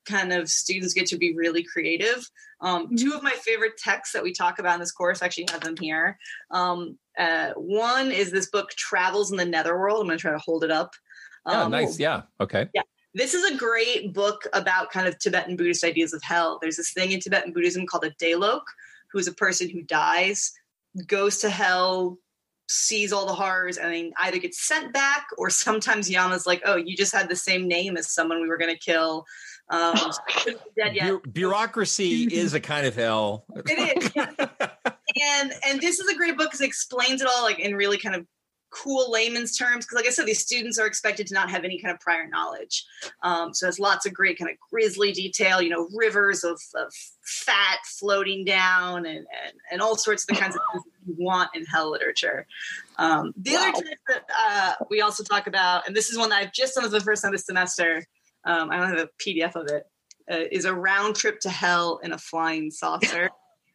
kind of students get to be really creative. Um, Two of my favorite texts that we talk about in this course I actually have them here. Um, uh, one is this book, Travels in the Netherworld. I'm going to try to hold it up. Yeah, Um, nice. Yeah. Okay. yeah. This is a great book about kind of Tibetan Buddhist ideas of hell. There's this thing in Tibetan Buddhism called a delog, who is a person who dies, goes to hell, sees all the horrors, and then either gets sent back or sometimes Yama's like, oh, you just had the same name as someone we were going to kill. Um, so he couldn't be dead yet. Bu- bureaucracy is a kind of hell. It is. yeah. and and this is a great book because it explains it all like in really kind of cool layman's terms. Because like I said, these students are expected to not have any kind of prior knowledge. Um, so it's lots of great kind of grisly detail. You know, rivers of, of fat floating down and, and and all sorts of the kinds of things that you want in hell literature. Um, the other text that uh, we also talk about, and this is one that I've just done for the first time this semester. Um, I don't have a PDF of it. Uh, is a round trip to hell in a flying saucer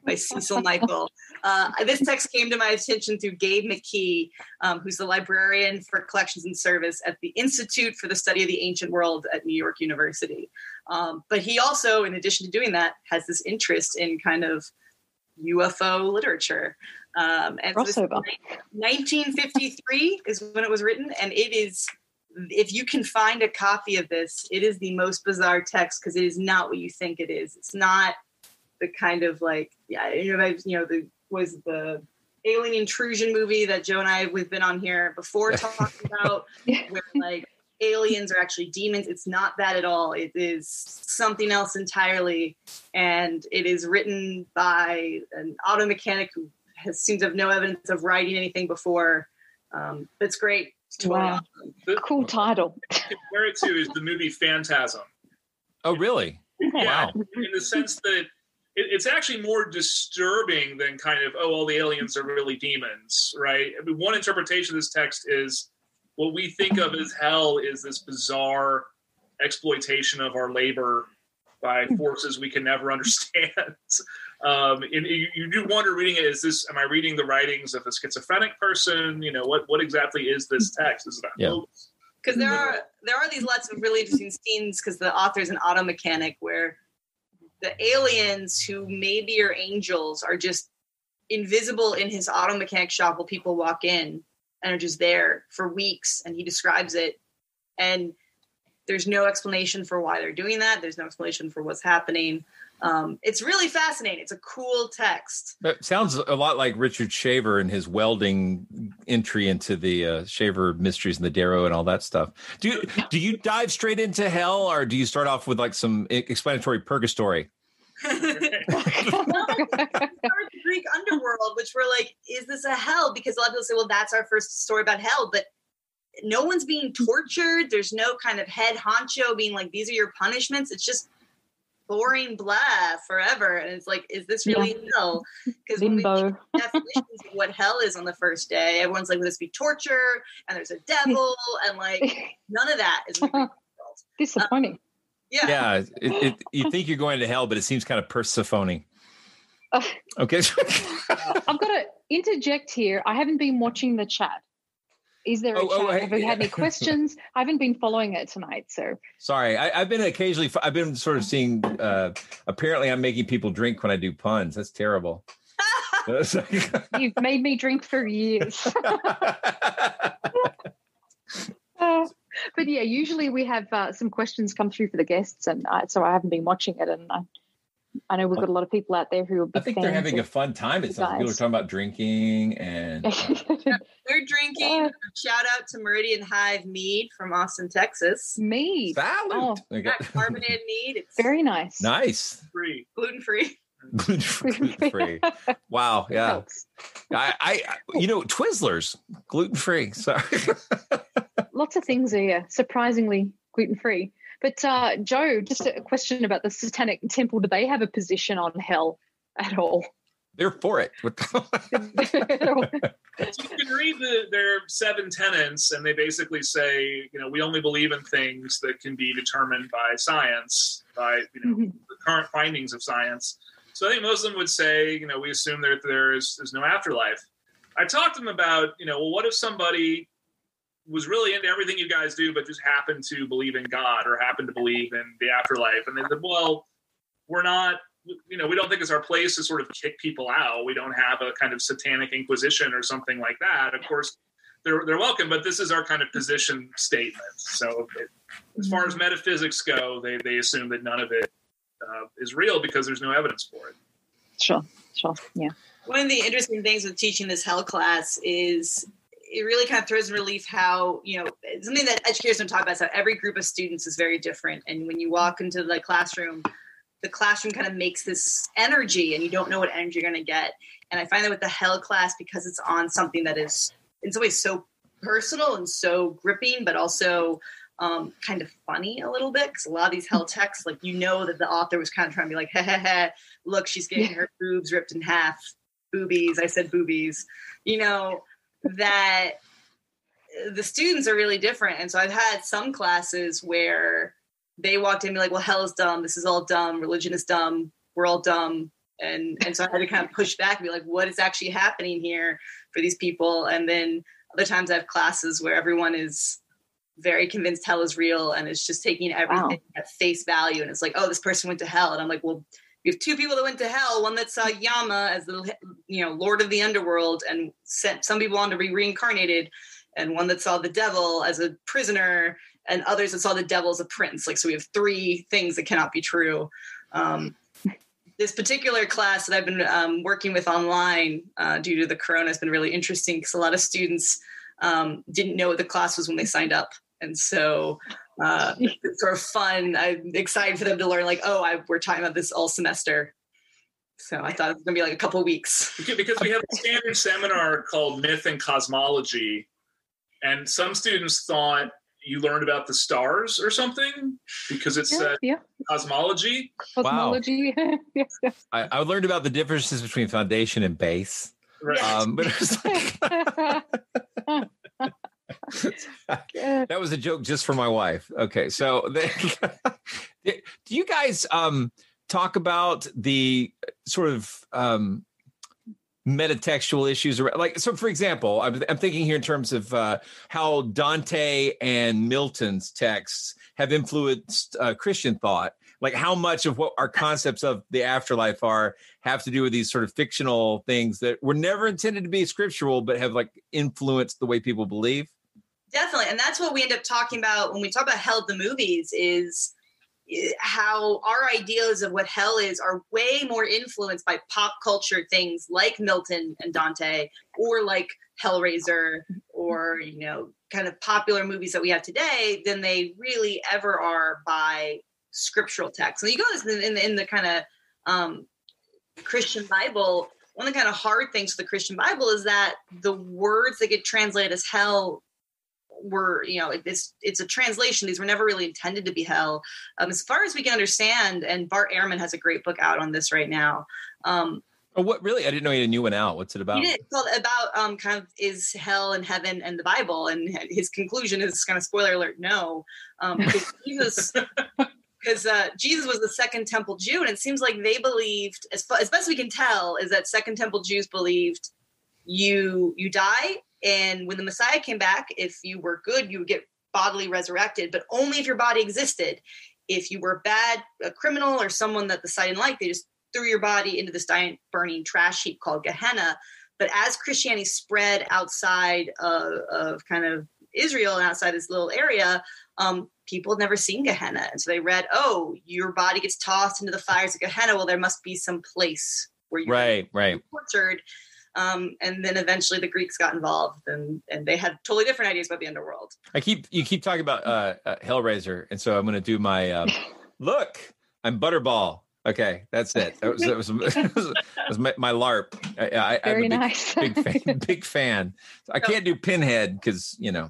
by Cecil Michael. Uh, this text came to my attention through Gabe McKee, um, who's the librarian for collections and service at the Institute for the Study of the Ancient World at New York University. Um, but he also, in addition to doing that, has this interest in kind of UFO literature. Um, and so this is Crossover. 1953 is when it was written, and it is. If you can find a copy of this, it is the most bizarre text because it is not what you think it is. It's not the kind of like yeah, you know, you know, the was the alien intrusion movie that Joe and I we've been on here before talking about, where like aliens are actually demons. It's not that at all. It is something else entirely, and it is written by an auto mechanic who has seems to have no evidence of writing anything before. Um, but it's great. It's totally Wow. awesome. Cool title. Compare it to is the movie Phantasm. Oh, really? Yeah, Wow. in the sense that it, it's actually more disturbing than kind of oh, all the aliens are really demons, right? I mean, one interpretation of this text is what we think of as hell is this bizarre exploitation of our labor by forces we can never understand. Um, and you, you do wonder reading it: is this? Am I reading the writings of a schizophrenic person? You know, what what exactly is this text? Is it a Yeah. because there are there are these lots of really interesting scenes because the author's an auto mechanic where the aliens who maybe are angels are just invisible in his auto mechanic shop while people walk in and are just there for weeks and he describes it. And there's no explanation for why they're doing that. There's no explanation for what's happening um, it's really fascinating it's a cool text That sounds a lot like Richard Shaver and his welding entry into the uh, Shaver Mysteries and the Dero and all that stuff. Do you do you dive straight into hell, or do you start off with like some explanatory purgatory? the Greek underworld, which we're like, is this a hell? Because a lot of people say, well, that's our first story about hell, but no one's being tortured. There's no kind of head honcho being like, these are your punishments. It's just boring blah forever. And it's like, is this really Yeah. hell? Because when we Limbo. think definitions of what hell is on the first day, everyone's like, will this be torture? And there's a devil, and like none of that is. Disappointing. Um, yeah. Yeah, it, it, you think you're going to hell, but it seems kind of Persephone. Okay. I've got to interject here. I haven't been watching the chat. Is there a Oh, oh, chat? hey, Have you had any questions? I haven't been following it tonight, so Sorry, I, I've been occasionally. I've been sort of seeing. Uh, apparently, I'm making people drink when I do puns. That's terrible. You've made me drink for years. Uh, but yeah, usually we have uh, some questions come through for the guests, and uh, so I haven't been watching it. And I, I know we've got a lot of people out there who are big I think they're having a fun time. It you sounds. People are talking about drinking and. uh, We're drinking. Shout out to Meridian Hive Mead from Austin, Texas. Mead. Salute. Oh, Okay. Not carbonated mead. It's very nice. Nice. Free. gluten free. gluten free. Wow. Yeah. I, I, you know, Twizzlers, gluten free. Sorry. Lots of things are yeah, surprisingly gluten free. But uh, Joe, just a question about the Satanic Temple. Do they have a position on hell at all? They're for it. So you can read the, their seven tenets, and they basically say, you know, we only believe in things that can be determined by science, by you know the current findings of science. So I think most of them would say, you know, we assume that there is there's no afterlife. I talked to them about, you know, well, what if somebody was really into everything you guys do, but just happened to believe in God or happened to believe in the afterlife? And they said, well, we're not you know we don't think it's our place to sort of kick people out. We don't have a kind of satanic inquisition or something like that. Of course they're, they're welcome but this is our kind of position statement. So it, as far as metaphysics go they, they assume that none of it uh, is real because there's no evidence for it. Sure, sure, yeah. One of the interesting things with teaching this hell class is it really kind of throws in relief how, you know, something that educators don't talk about is how every group of students is very different. And when you walk into the classroom, the classroom kind of makes this energy and you don't know what energy you're going to get. And I find that with the hell class, because it's on something that is in some ways so personal and so gripping, but also um, kind of funny a little bit because a lot of these hell texts, like you know that the author was kind of trying to be like, "Heh heh heh, look, she's getting her boobs ripped in half. Boobies, I said boobies. You know that the students are really different, and so I've had some classes where they walked in and be like, "Well, hell is dumb. This is all dumb. Religion is dumb. We're all dumb." And and so I had to kind of push back and be like, "What is actually happening here for these people?" And then other times I have classes where everyone is very convinced hell is real and it's just taking everything at face value. And it's like, oh, this person went to hell. And I'm like, well, we have two people that went to hell. One that saw Yama as the you know Lord of the underworld and sent some people on to be reincarnated, and one that saw the devil as a prisoner, and others that saw the devil as a prince. Like so, we have three things that cannot be true. Um, this particular class that I've been um, working with online uh, due to the corona has been really interesting because a lot of students um, didn't know what the class was when they signed up, and so uh, it's sort of fun. I'm excited for them to learn. Like, oh, I, we're talking about this all semester. So I thought it was gonna be like a couple weeks. Because- because we have a standard seminar called myth and cosmology and some students thought you learned about the stars or something because it's Yeah, uh, yeah. cosmology Cosmology. yes, yes. I, I learned about the differences between foundation and base. Right. Um, but it was like, that was a joke just for my wife. Okay, so do you guys um, talk about the sort of um, metatextual issues? Or like, so for example, I'm, I'm thinking here in terms of uh, how Dante and Milton's texts have influenced uh, Christian thought. Like how much of what our concepts of the afterlife are have to do with these sort of fictional things that were never intended to be scriptural, but have like influenced the way people believe. Definitely. And that's what we end up talking about when we talk about hell the movies is eh, how our ideas of what hell is are way more influenced by pop culture things like Milton and Dante or like Hellraiser or you know kind of popular movies that we have today than they really ever are by scriptural texts. And you go in, in, in the kind of um, Christian Bible, one of the kind of hard things for the Christian Bible is that the words that get translated as hell were you know it's it's a translation these were never really intended to be hell um, as far as we can understand and bart ehrman has a great book out on this right now um, Oh, what really? I didn't know you had a new one out. What's it about? he did, it's called about um, kind of is hell and heaven and the bible and his conclusion is kind of spoiler alert no um, because jesus because uh, jesus was the second temple jew and it seems like they believed as, as best we can tell is that second temple jews believed you you die and when the messiah came back if you were good you would get bodily resurrected but only if your body existed. If you were bad a criminal or someone that the side didn't like they just threw your body into this giant burning trash heap called gehenna. But as christianity spread outside of, of kind of israel and outside this little area um, people had never seen gehenna. And so they read oh your body gets tossed into the fires of gehenna. Well there must be some place where you're Right, right. tortured um, and then eventually the greeks got involved and, and they had totally different ideas about the underworld I keep you keep talking about uh, uh Hellraiser, and so I'm going to do my um, look. I'm Butterball. Okay, that's it. That was that was, that was, that was my, my LARP. I, I, I'm Very a big, nice. big fan. Big fan. I can't do Pinhead because you know.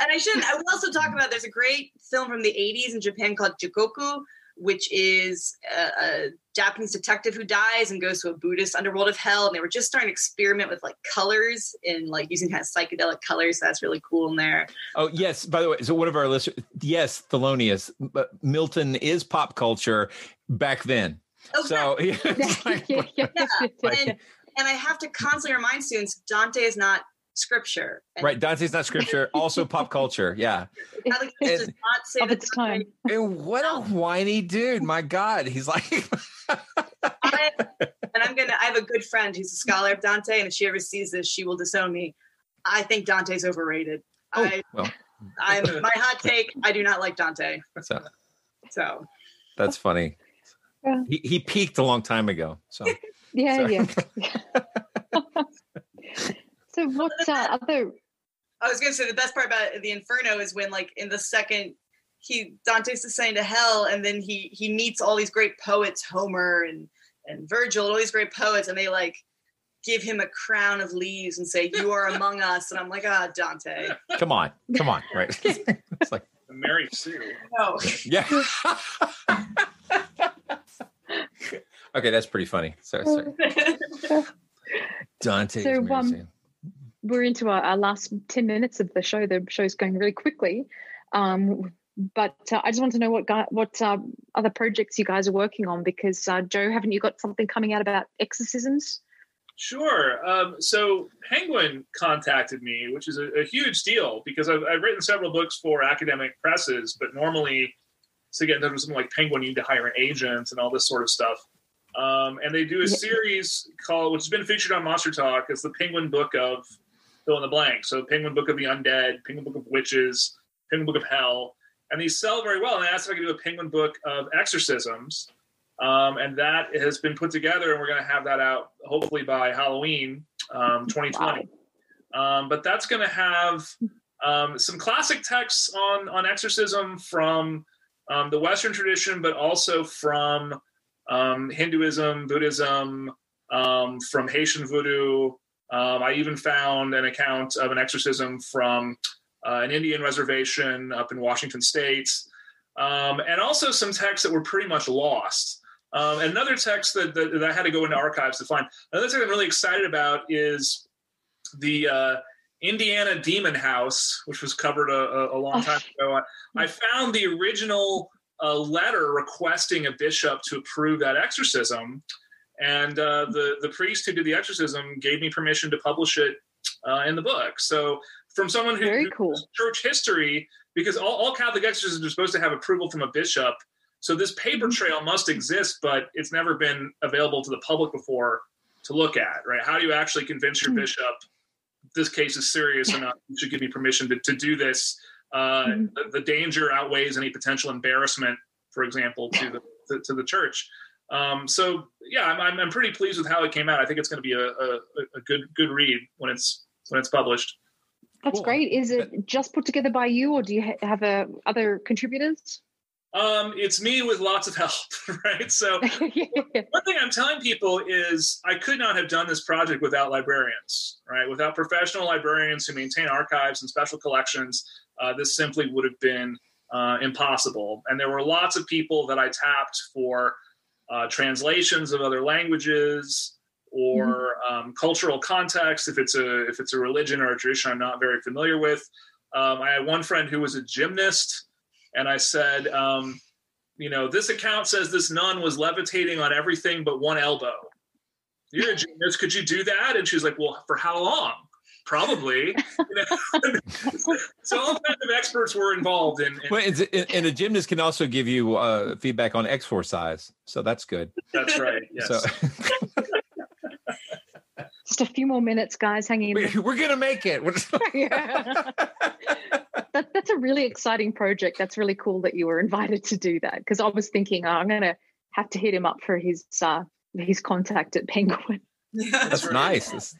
And I should I will also talk about there's a great film from the 80s in Japan called Jigoku, which is a, a Japanese detective who dies and goes to a Buddhist underworld of hell. And they were just starting to experiment with like colors and like using kind of psychedelic colors. So that's really cool in there. Oh yes. By the way, so one of our listeners, yes, Thelonious, but Milton is pop culture back then. Oh, so yeah, it's like- Yeah. And, and I have to constantly remind students Dante is not scripture. And right. Dante's not scripture. Also pop culture. Yeah. Alex does not say of its time. And what a whiny dude! My God, he's like. I, and I'm gonna. I have a good friend who's a scholar of Dante, and if she ever sees this, she will disown me. I think Dante's overrated. Oh, I, well, I'm my hot take. I do not like Dante. so So that's funny. Yeah. He, he peaked a long time ago. So Yeah, Sorry. yeah. So what uh, other I was gonna say the best part about the Inferno is when, like, in the second he Dante's descending to hell, and then he he meets all these great poets, Homer and and Virgil, all these great poets, and they like give him a crown of leaves and say, "You are among us," and I'm like, "Ah, Dante." come on, come on, right? it's like Mary Sue. No. yeah. okay, that's pretty funny. So sorry. Dante. So, um, we're into our, our last 10 minutes of the show the show's going really quickly um, but uh, i just want to know what guy, what uh, other projects you guys are working on because uh, joe haven't you got something coming out about exorcisms Sure. Um, so Penguin contacted me, which is a, a huge deal because I've, I've written several books for academic presses, but normally to get in touch with something like Penguin, you need to hire an agent and all this sort of stuff. Um, and they do a Yeah. series called, which has been featured on Monster Talk, as the Penguin Book of fill in the blank. So Penguin Book of the Undead, Penguin Book of Witches, Penguin Book of Hell, and these sell very well. And I asked if I could do a Penguin Book of Exorcisms, um, and that has been put together, and we're going to have that out hopefully by Halloween um, 2020. Um, but that's going to have um, some classic texts on on exorcism from um, the Western tradition, but also from Hinduism, Buddhism, from Haitian voodoo. Um, I even found an account of an exorcism from uh, an Indian reservation up in Washington State, um, and also some texts that were pretty much lost. Um, another text that, that, that I had to go into archives to find. Another thing I'm really excited about is the uh, Indiana Demon House, which was covered a, a, long time ago. I, I found the original uh, letter requesting a bishop to approve that exorcism, and uh, the the priest who did the exorcism gave me permission to publish it uh, in the book. So, from someone who Very cool. church history, because all, all Catholic exorcisms are supposed to have approval from a bishop. So this paper Mm-hmm. trail must exist, but it's never been available to the public before to look at, right? How do you actually convince your bishop this case is serious enough? You should give me permission to, to do this. Uh, Mm-hmm. the, the danger outweighs any potential embarrassment, for example, to the to, to the church. Um, so yeah, I'm, I'm I'm pretty pleased with how it came out. I think it's going to be a, a, a good good read when it's when it's published. that's great is it just put together by you or do you ha- have uh, other contributors Um, it's me with lots of help, right? So one thing I'm telling people is I could not have done this project without librarians, right? Without professional librarians who maintain archives and special collections. uh, this simply would have been uh, impossible. And there were lots of people that I tapped for uh, translations of other languages or um, cultural context. If it's a if it's a religion or a tradition I'm not very familiar with, um, I had one friend who was a gymnast, and I said, um, you know, this account says this nun was levitating on everything but one elbow. You're a gymnast. Could you do that? And she's like, well, for how long? Probably. so all kinds of experts were involved in. in Well, and a gymnast can also give you uh, feedback on exercise, so that's good. that's right. Yes. So Just a few more minutes, guys. Hang in. there. we're gonna make it. Yeah. that, that's a really exciting project. That's really cool that you were invited to do that. Because I was thinking, oh, I'm going to have to hit him up for his uh, his contact at Penguin. that's nice. That's-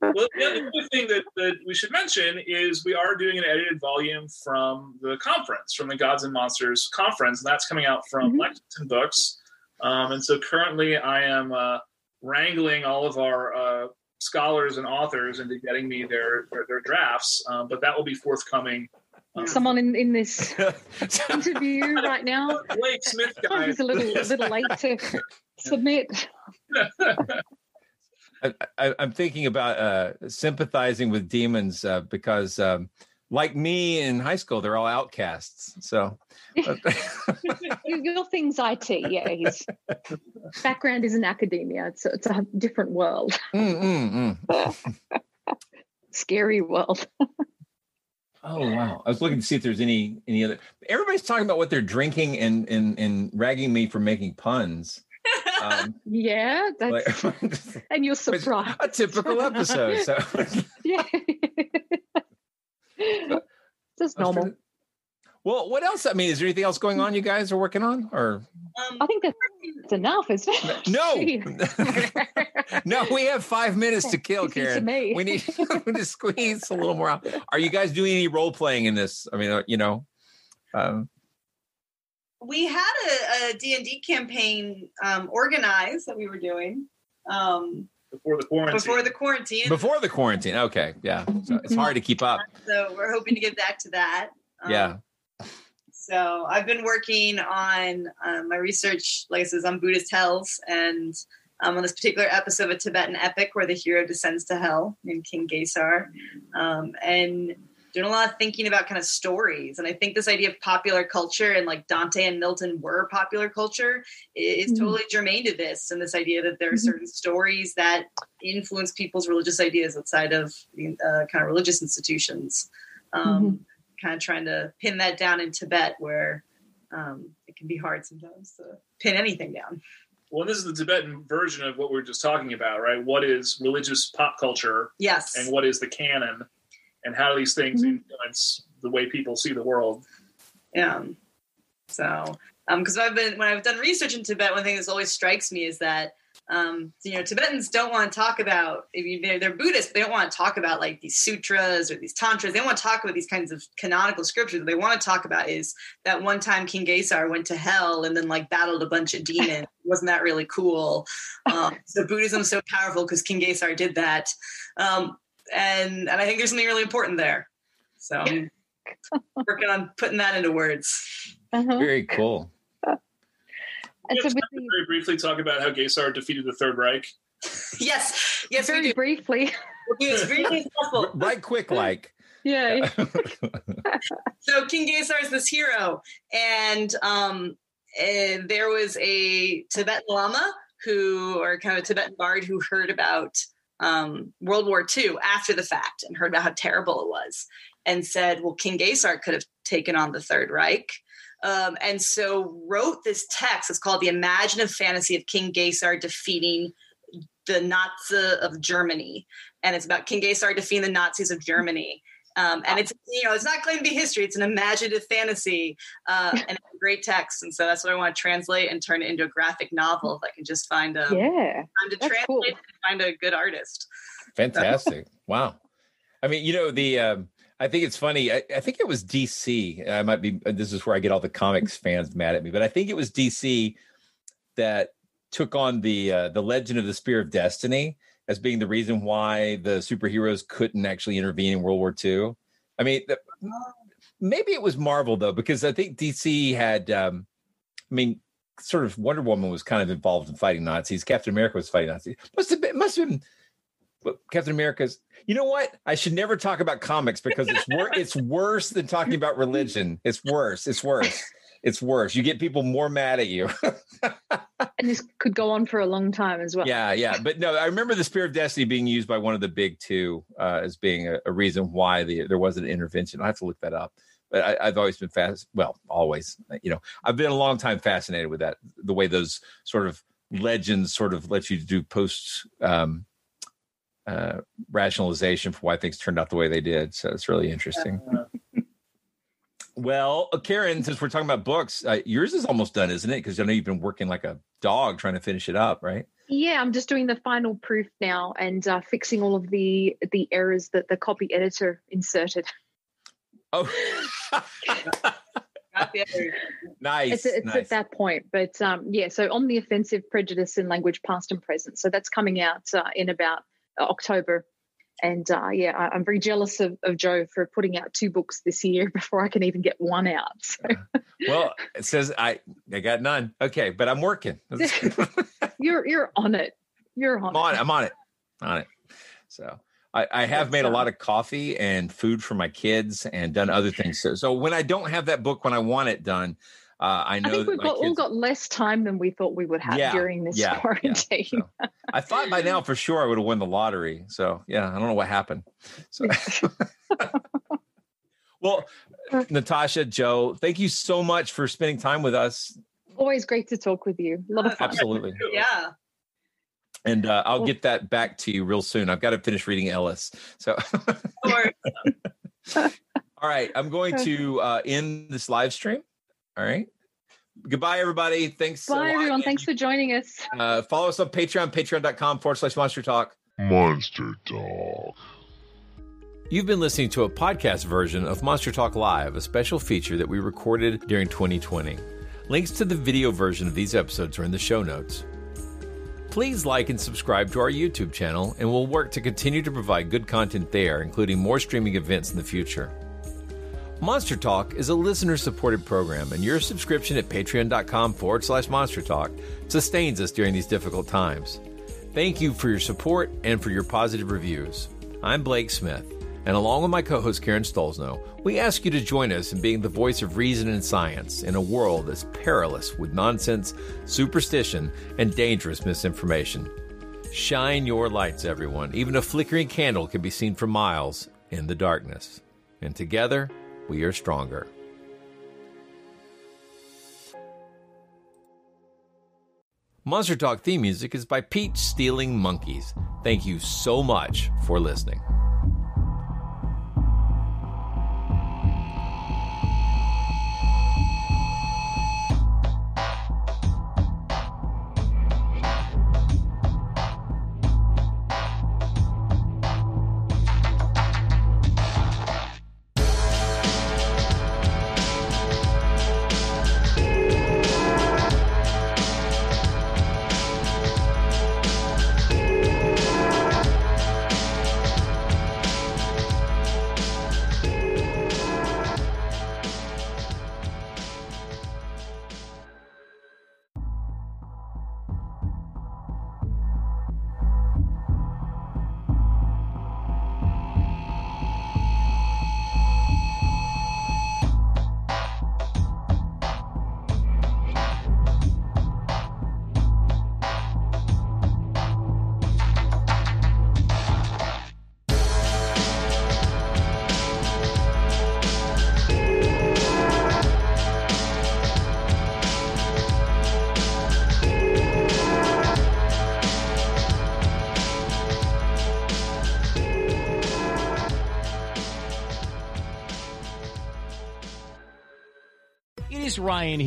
well, the other thing that, that we should mention is we are doing an edited volume from the conference, from the Gods and Monsters conference, and that's coming out from Lexington Books. Um, and so currently, I am uh, wrangling all of our uh, scholars and authors into getting me their their, their drafts, um, but that will be forthcoming. Um, Someone in, in this interview right now Blake Smith guy. is a little a little late to submit. I, I'm thinking about uh, sympathizing with demons uh, because, um, like me in high school, they're all outcasts. So your, your thing's IT, yeah. His background is in academia. It's a, it's a different world, Mm, mm, mm. scary world. Oh wow! I was looking to see if there's any any other. Everybody's talking about what they're drinking and and and ragging me for making puns. Um, Yeah, that's like, and you're surprised. a typical episode. So yeah, just normal. well, what else? I mean, is there anything else going on you guys are working on, or I think that's enough. Isn't no? no, we have five minutes to kill, Easy to Karen. me. We need to squeeze a little more out. Are you guys doing any role playing in this? I mean, uh, you know, um, we had a, a D&D campaign um, organized that we were doing um, before the quarantine. before the quarantine. before the quarantine. Okay, yeah. So it's hard to keep up. So we're hoping to get back to that. Um, Yeah. So I've been working on um, my research, like I says, on Buddhist hells, and um, on this particular episode of a Tibetan epic where the hero descends to hell named King Gesar, um, and doing a lot of thinking about kind of stories. And I think this idea of popular culture and like Dante and Milton were popular culture is Mhm. totally germane to this, and this idea that there are certain stories that influence people's religious ideas outside of uh, kind of religious institutions. Um, Kind of trying to pin that down in Tibet, where um, it can be hard sometimes to pin anything down. Well, this is the Tibetan version of what we are just talking about, right? What is religious pop culture? Yes. And what is the canon? And how these things influence the way people see the world? Yeah. So, because I've been when I've done research in Tibet, one thing that always strikes me is that um, you know Tibetans don't want to talk about. If you, they're, they're Buddhists, they don't want to talk about like these sutras or these tantras. They don't want to talk about these kinds of canonical scriptures. What they want to talk about is that one time King Gesar went to hell and then like battled a bunch of demons. Wasn't that really cool? Um, so Buddhism's so powerful because King Gesar did that, um, and and I think there's something really important there. So I'm working on putting that into words. Very cool. And so with the, Very briefly, talk about how Gesar defeated the Third Reich. Yes, yes, very briefly. It's briefly as. Right quick, like. Yeah. so King Gesar is this hero, and um, and there was a Tibetan Lama who, or kind of a Tibetan bard, who heard about um, World War II after the fact and heard about how terrible it was, and said, "Well, King Gesar could have taken on the Third Reich." Um, and so wrote this text. It's called "The Imaginative Fantasy of King Gesar Defeating the Nazi of Germany," and it's about King Gesar defeating the Nazis of Germany. Um, and it's you know it's not claimed to be history; it's an imaginative fantasy, uh, and it's a great text. And so that's what I want to translate and turn it into a graphic novel. If I can just find a Yeah, time to translate and find a good artist. Fantastic. wow. I mean, you know, the um I think it's funny. I, I think it was DC. I might be this is where I get all the comics fans mad at me, but I think it was DC that took on the uh, the Legend of the Spear of Destiny as being the reason why the superheroes couldn't actually intervene in World War II. I mean, the, maybe it was Marvel though, because I think DC had. Um, I mean, sort of Wonder Woman was kind of involved in fighting Nazis. Captain America was fighting Nazis. Must have been. Must have been. Captain America's. You know what? I should never talk about comics because it's wor- it's worse than talking about religion. It's worse. It's worse. It's worse. You get people more mad at you. and this could go on for a long time as well. Yeah, yeah. But no, I remember the Spear of Destiny being used by one of the big two uh, as being a, a reason why the, there was an intervention. I have to look that up. But I, I've always been fast. Well, always. You know, I've been a long time fascinated with that. The way those sort of legends sort of let you do post um, uh, rationalization for why things turned out the way they did. So it's really interesting. Well, uh, Karen, since we're talking about books, uh, yours is almost done, isn't it? Because I know you've been working like a dog trying to finish it up, right? Yeah, I'm just doing the final proof now and uh, fixing all of the the errors that the copy editor inserted. Oh, nice. It's, it's nice. at that point, but um, yeah. So on the offensive prejudice in language, past and present. So that's coming out uh, in about October and uh, yeah, I, am very jealous of, of Joe for putting out two books this year before I can even get one out. So. well, it says I I got none. Okay, but I'm working. you're you're on it. You're on, I'm on it. I'm on it. On it. So I, I have made a lot of coffee and food for my kids and done other things. So, so when I don't have that book when I want it done, uh, I know I think we've that my got, all got less time than we thought we would have Yeah, during this yeah, yeah. quarantine. I thought by now for sure I would have won the lottery. So yeah, I don't know what happened. So well, Natasha, Joe, thank you so much for spending time with us. Always great to talk with you. A lot of fun. Absolutely. Yeah. And uh, I'll get that back to you real soon. I've got to finish reading Ellis. So all right, I'm going to uh, end this live stream. All right. Goodbye, everybody. Thanks. Bye, lot. everyone. Thanks for joining us. Uh, follow us on Patreon, patreon.com forward slash monster talk. Monster Dog. You've been listening to a podcast version of Monster Talk Live, a special feature that we recorded during 2020. Links to the video version of these episodes are in the show notes. Please like and subscribe to our YouTube channel, and we'll work to continue to provide good content there, including more streaming events in the future. Monster Talk is a listener supported program, and your subscription at patreon.com forward slash monster talk sustains us during these difficult times. Thank you for your support and for your positive reviews. I'm Blake Smith, and along with my co host Karen Stollznow, we ask you to join us in being the voice of reason and science in a world that's perilous with nonsense, superstition, and dangerous misinformation. Shine your lights, everyone. Even a flickering candle can be seen for miles in the darkness. And together, we are stronger. Monster Talk theme music is by Pete Stealing Monkeys. Thank you so much for listening.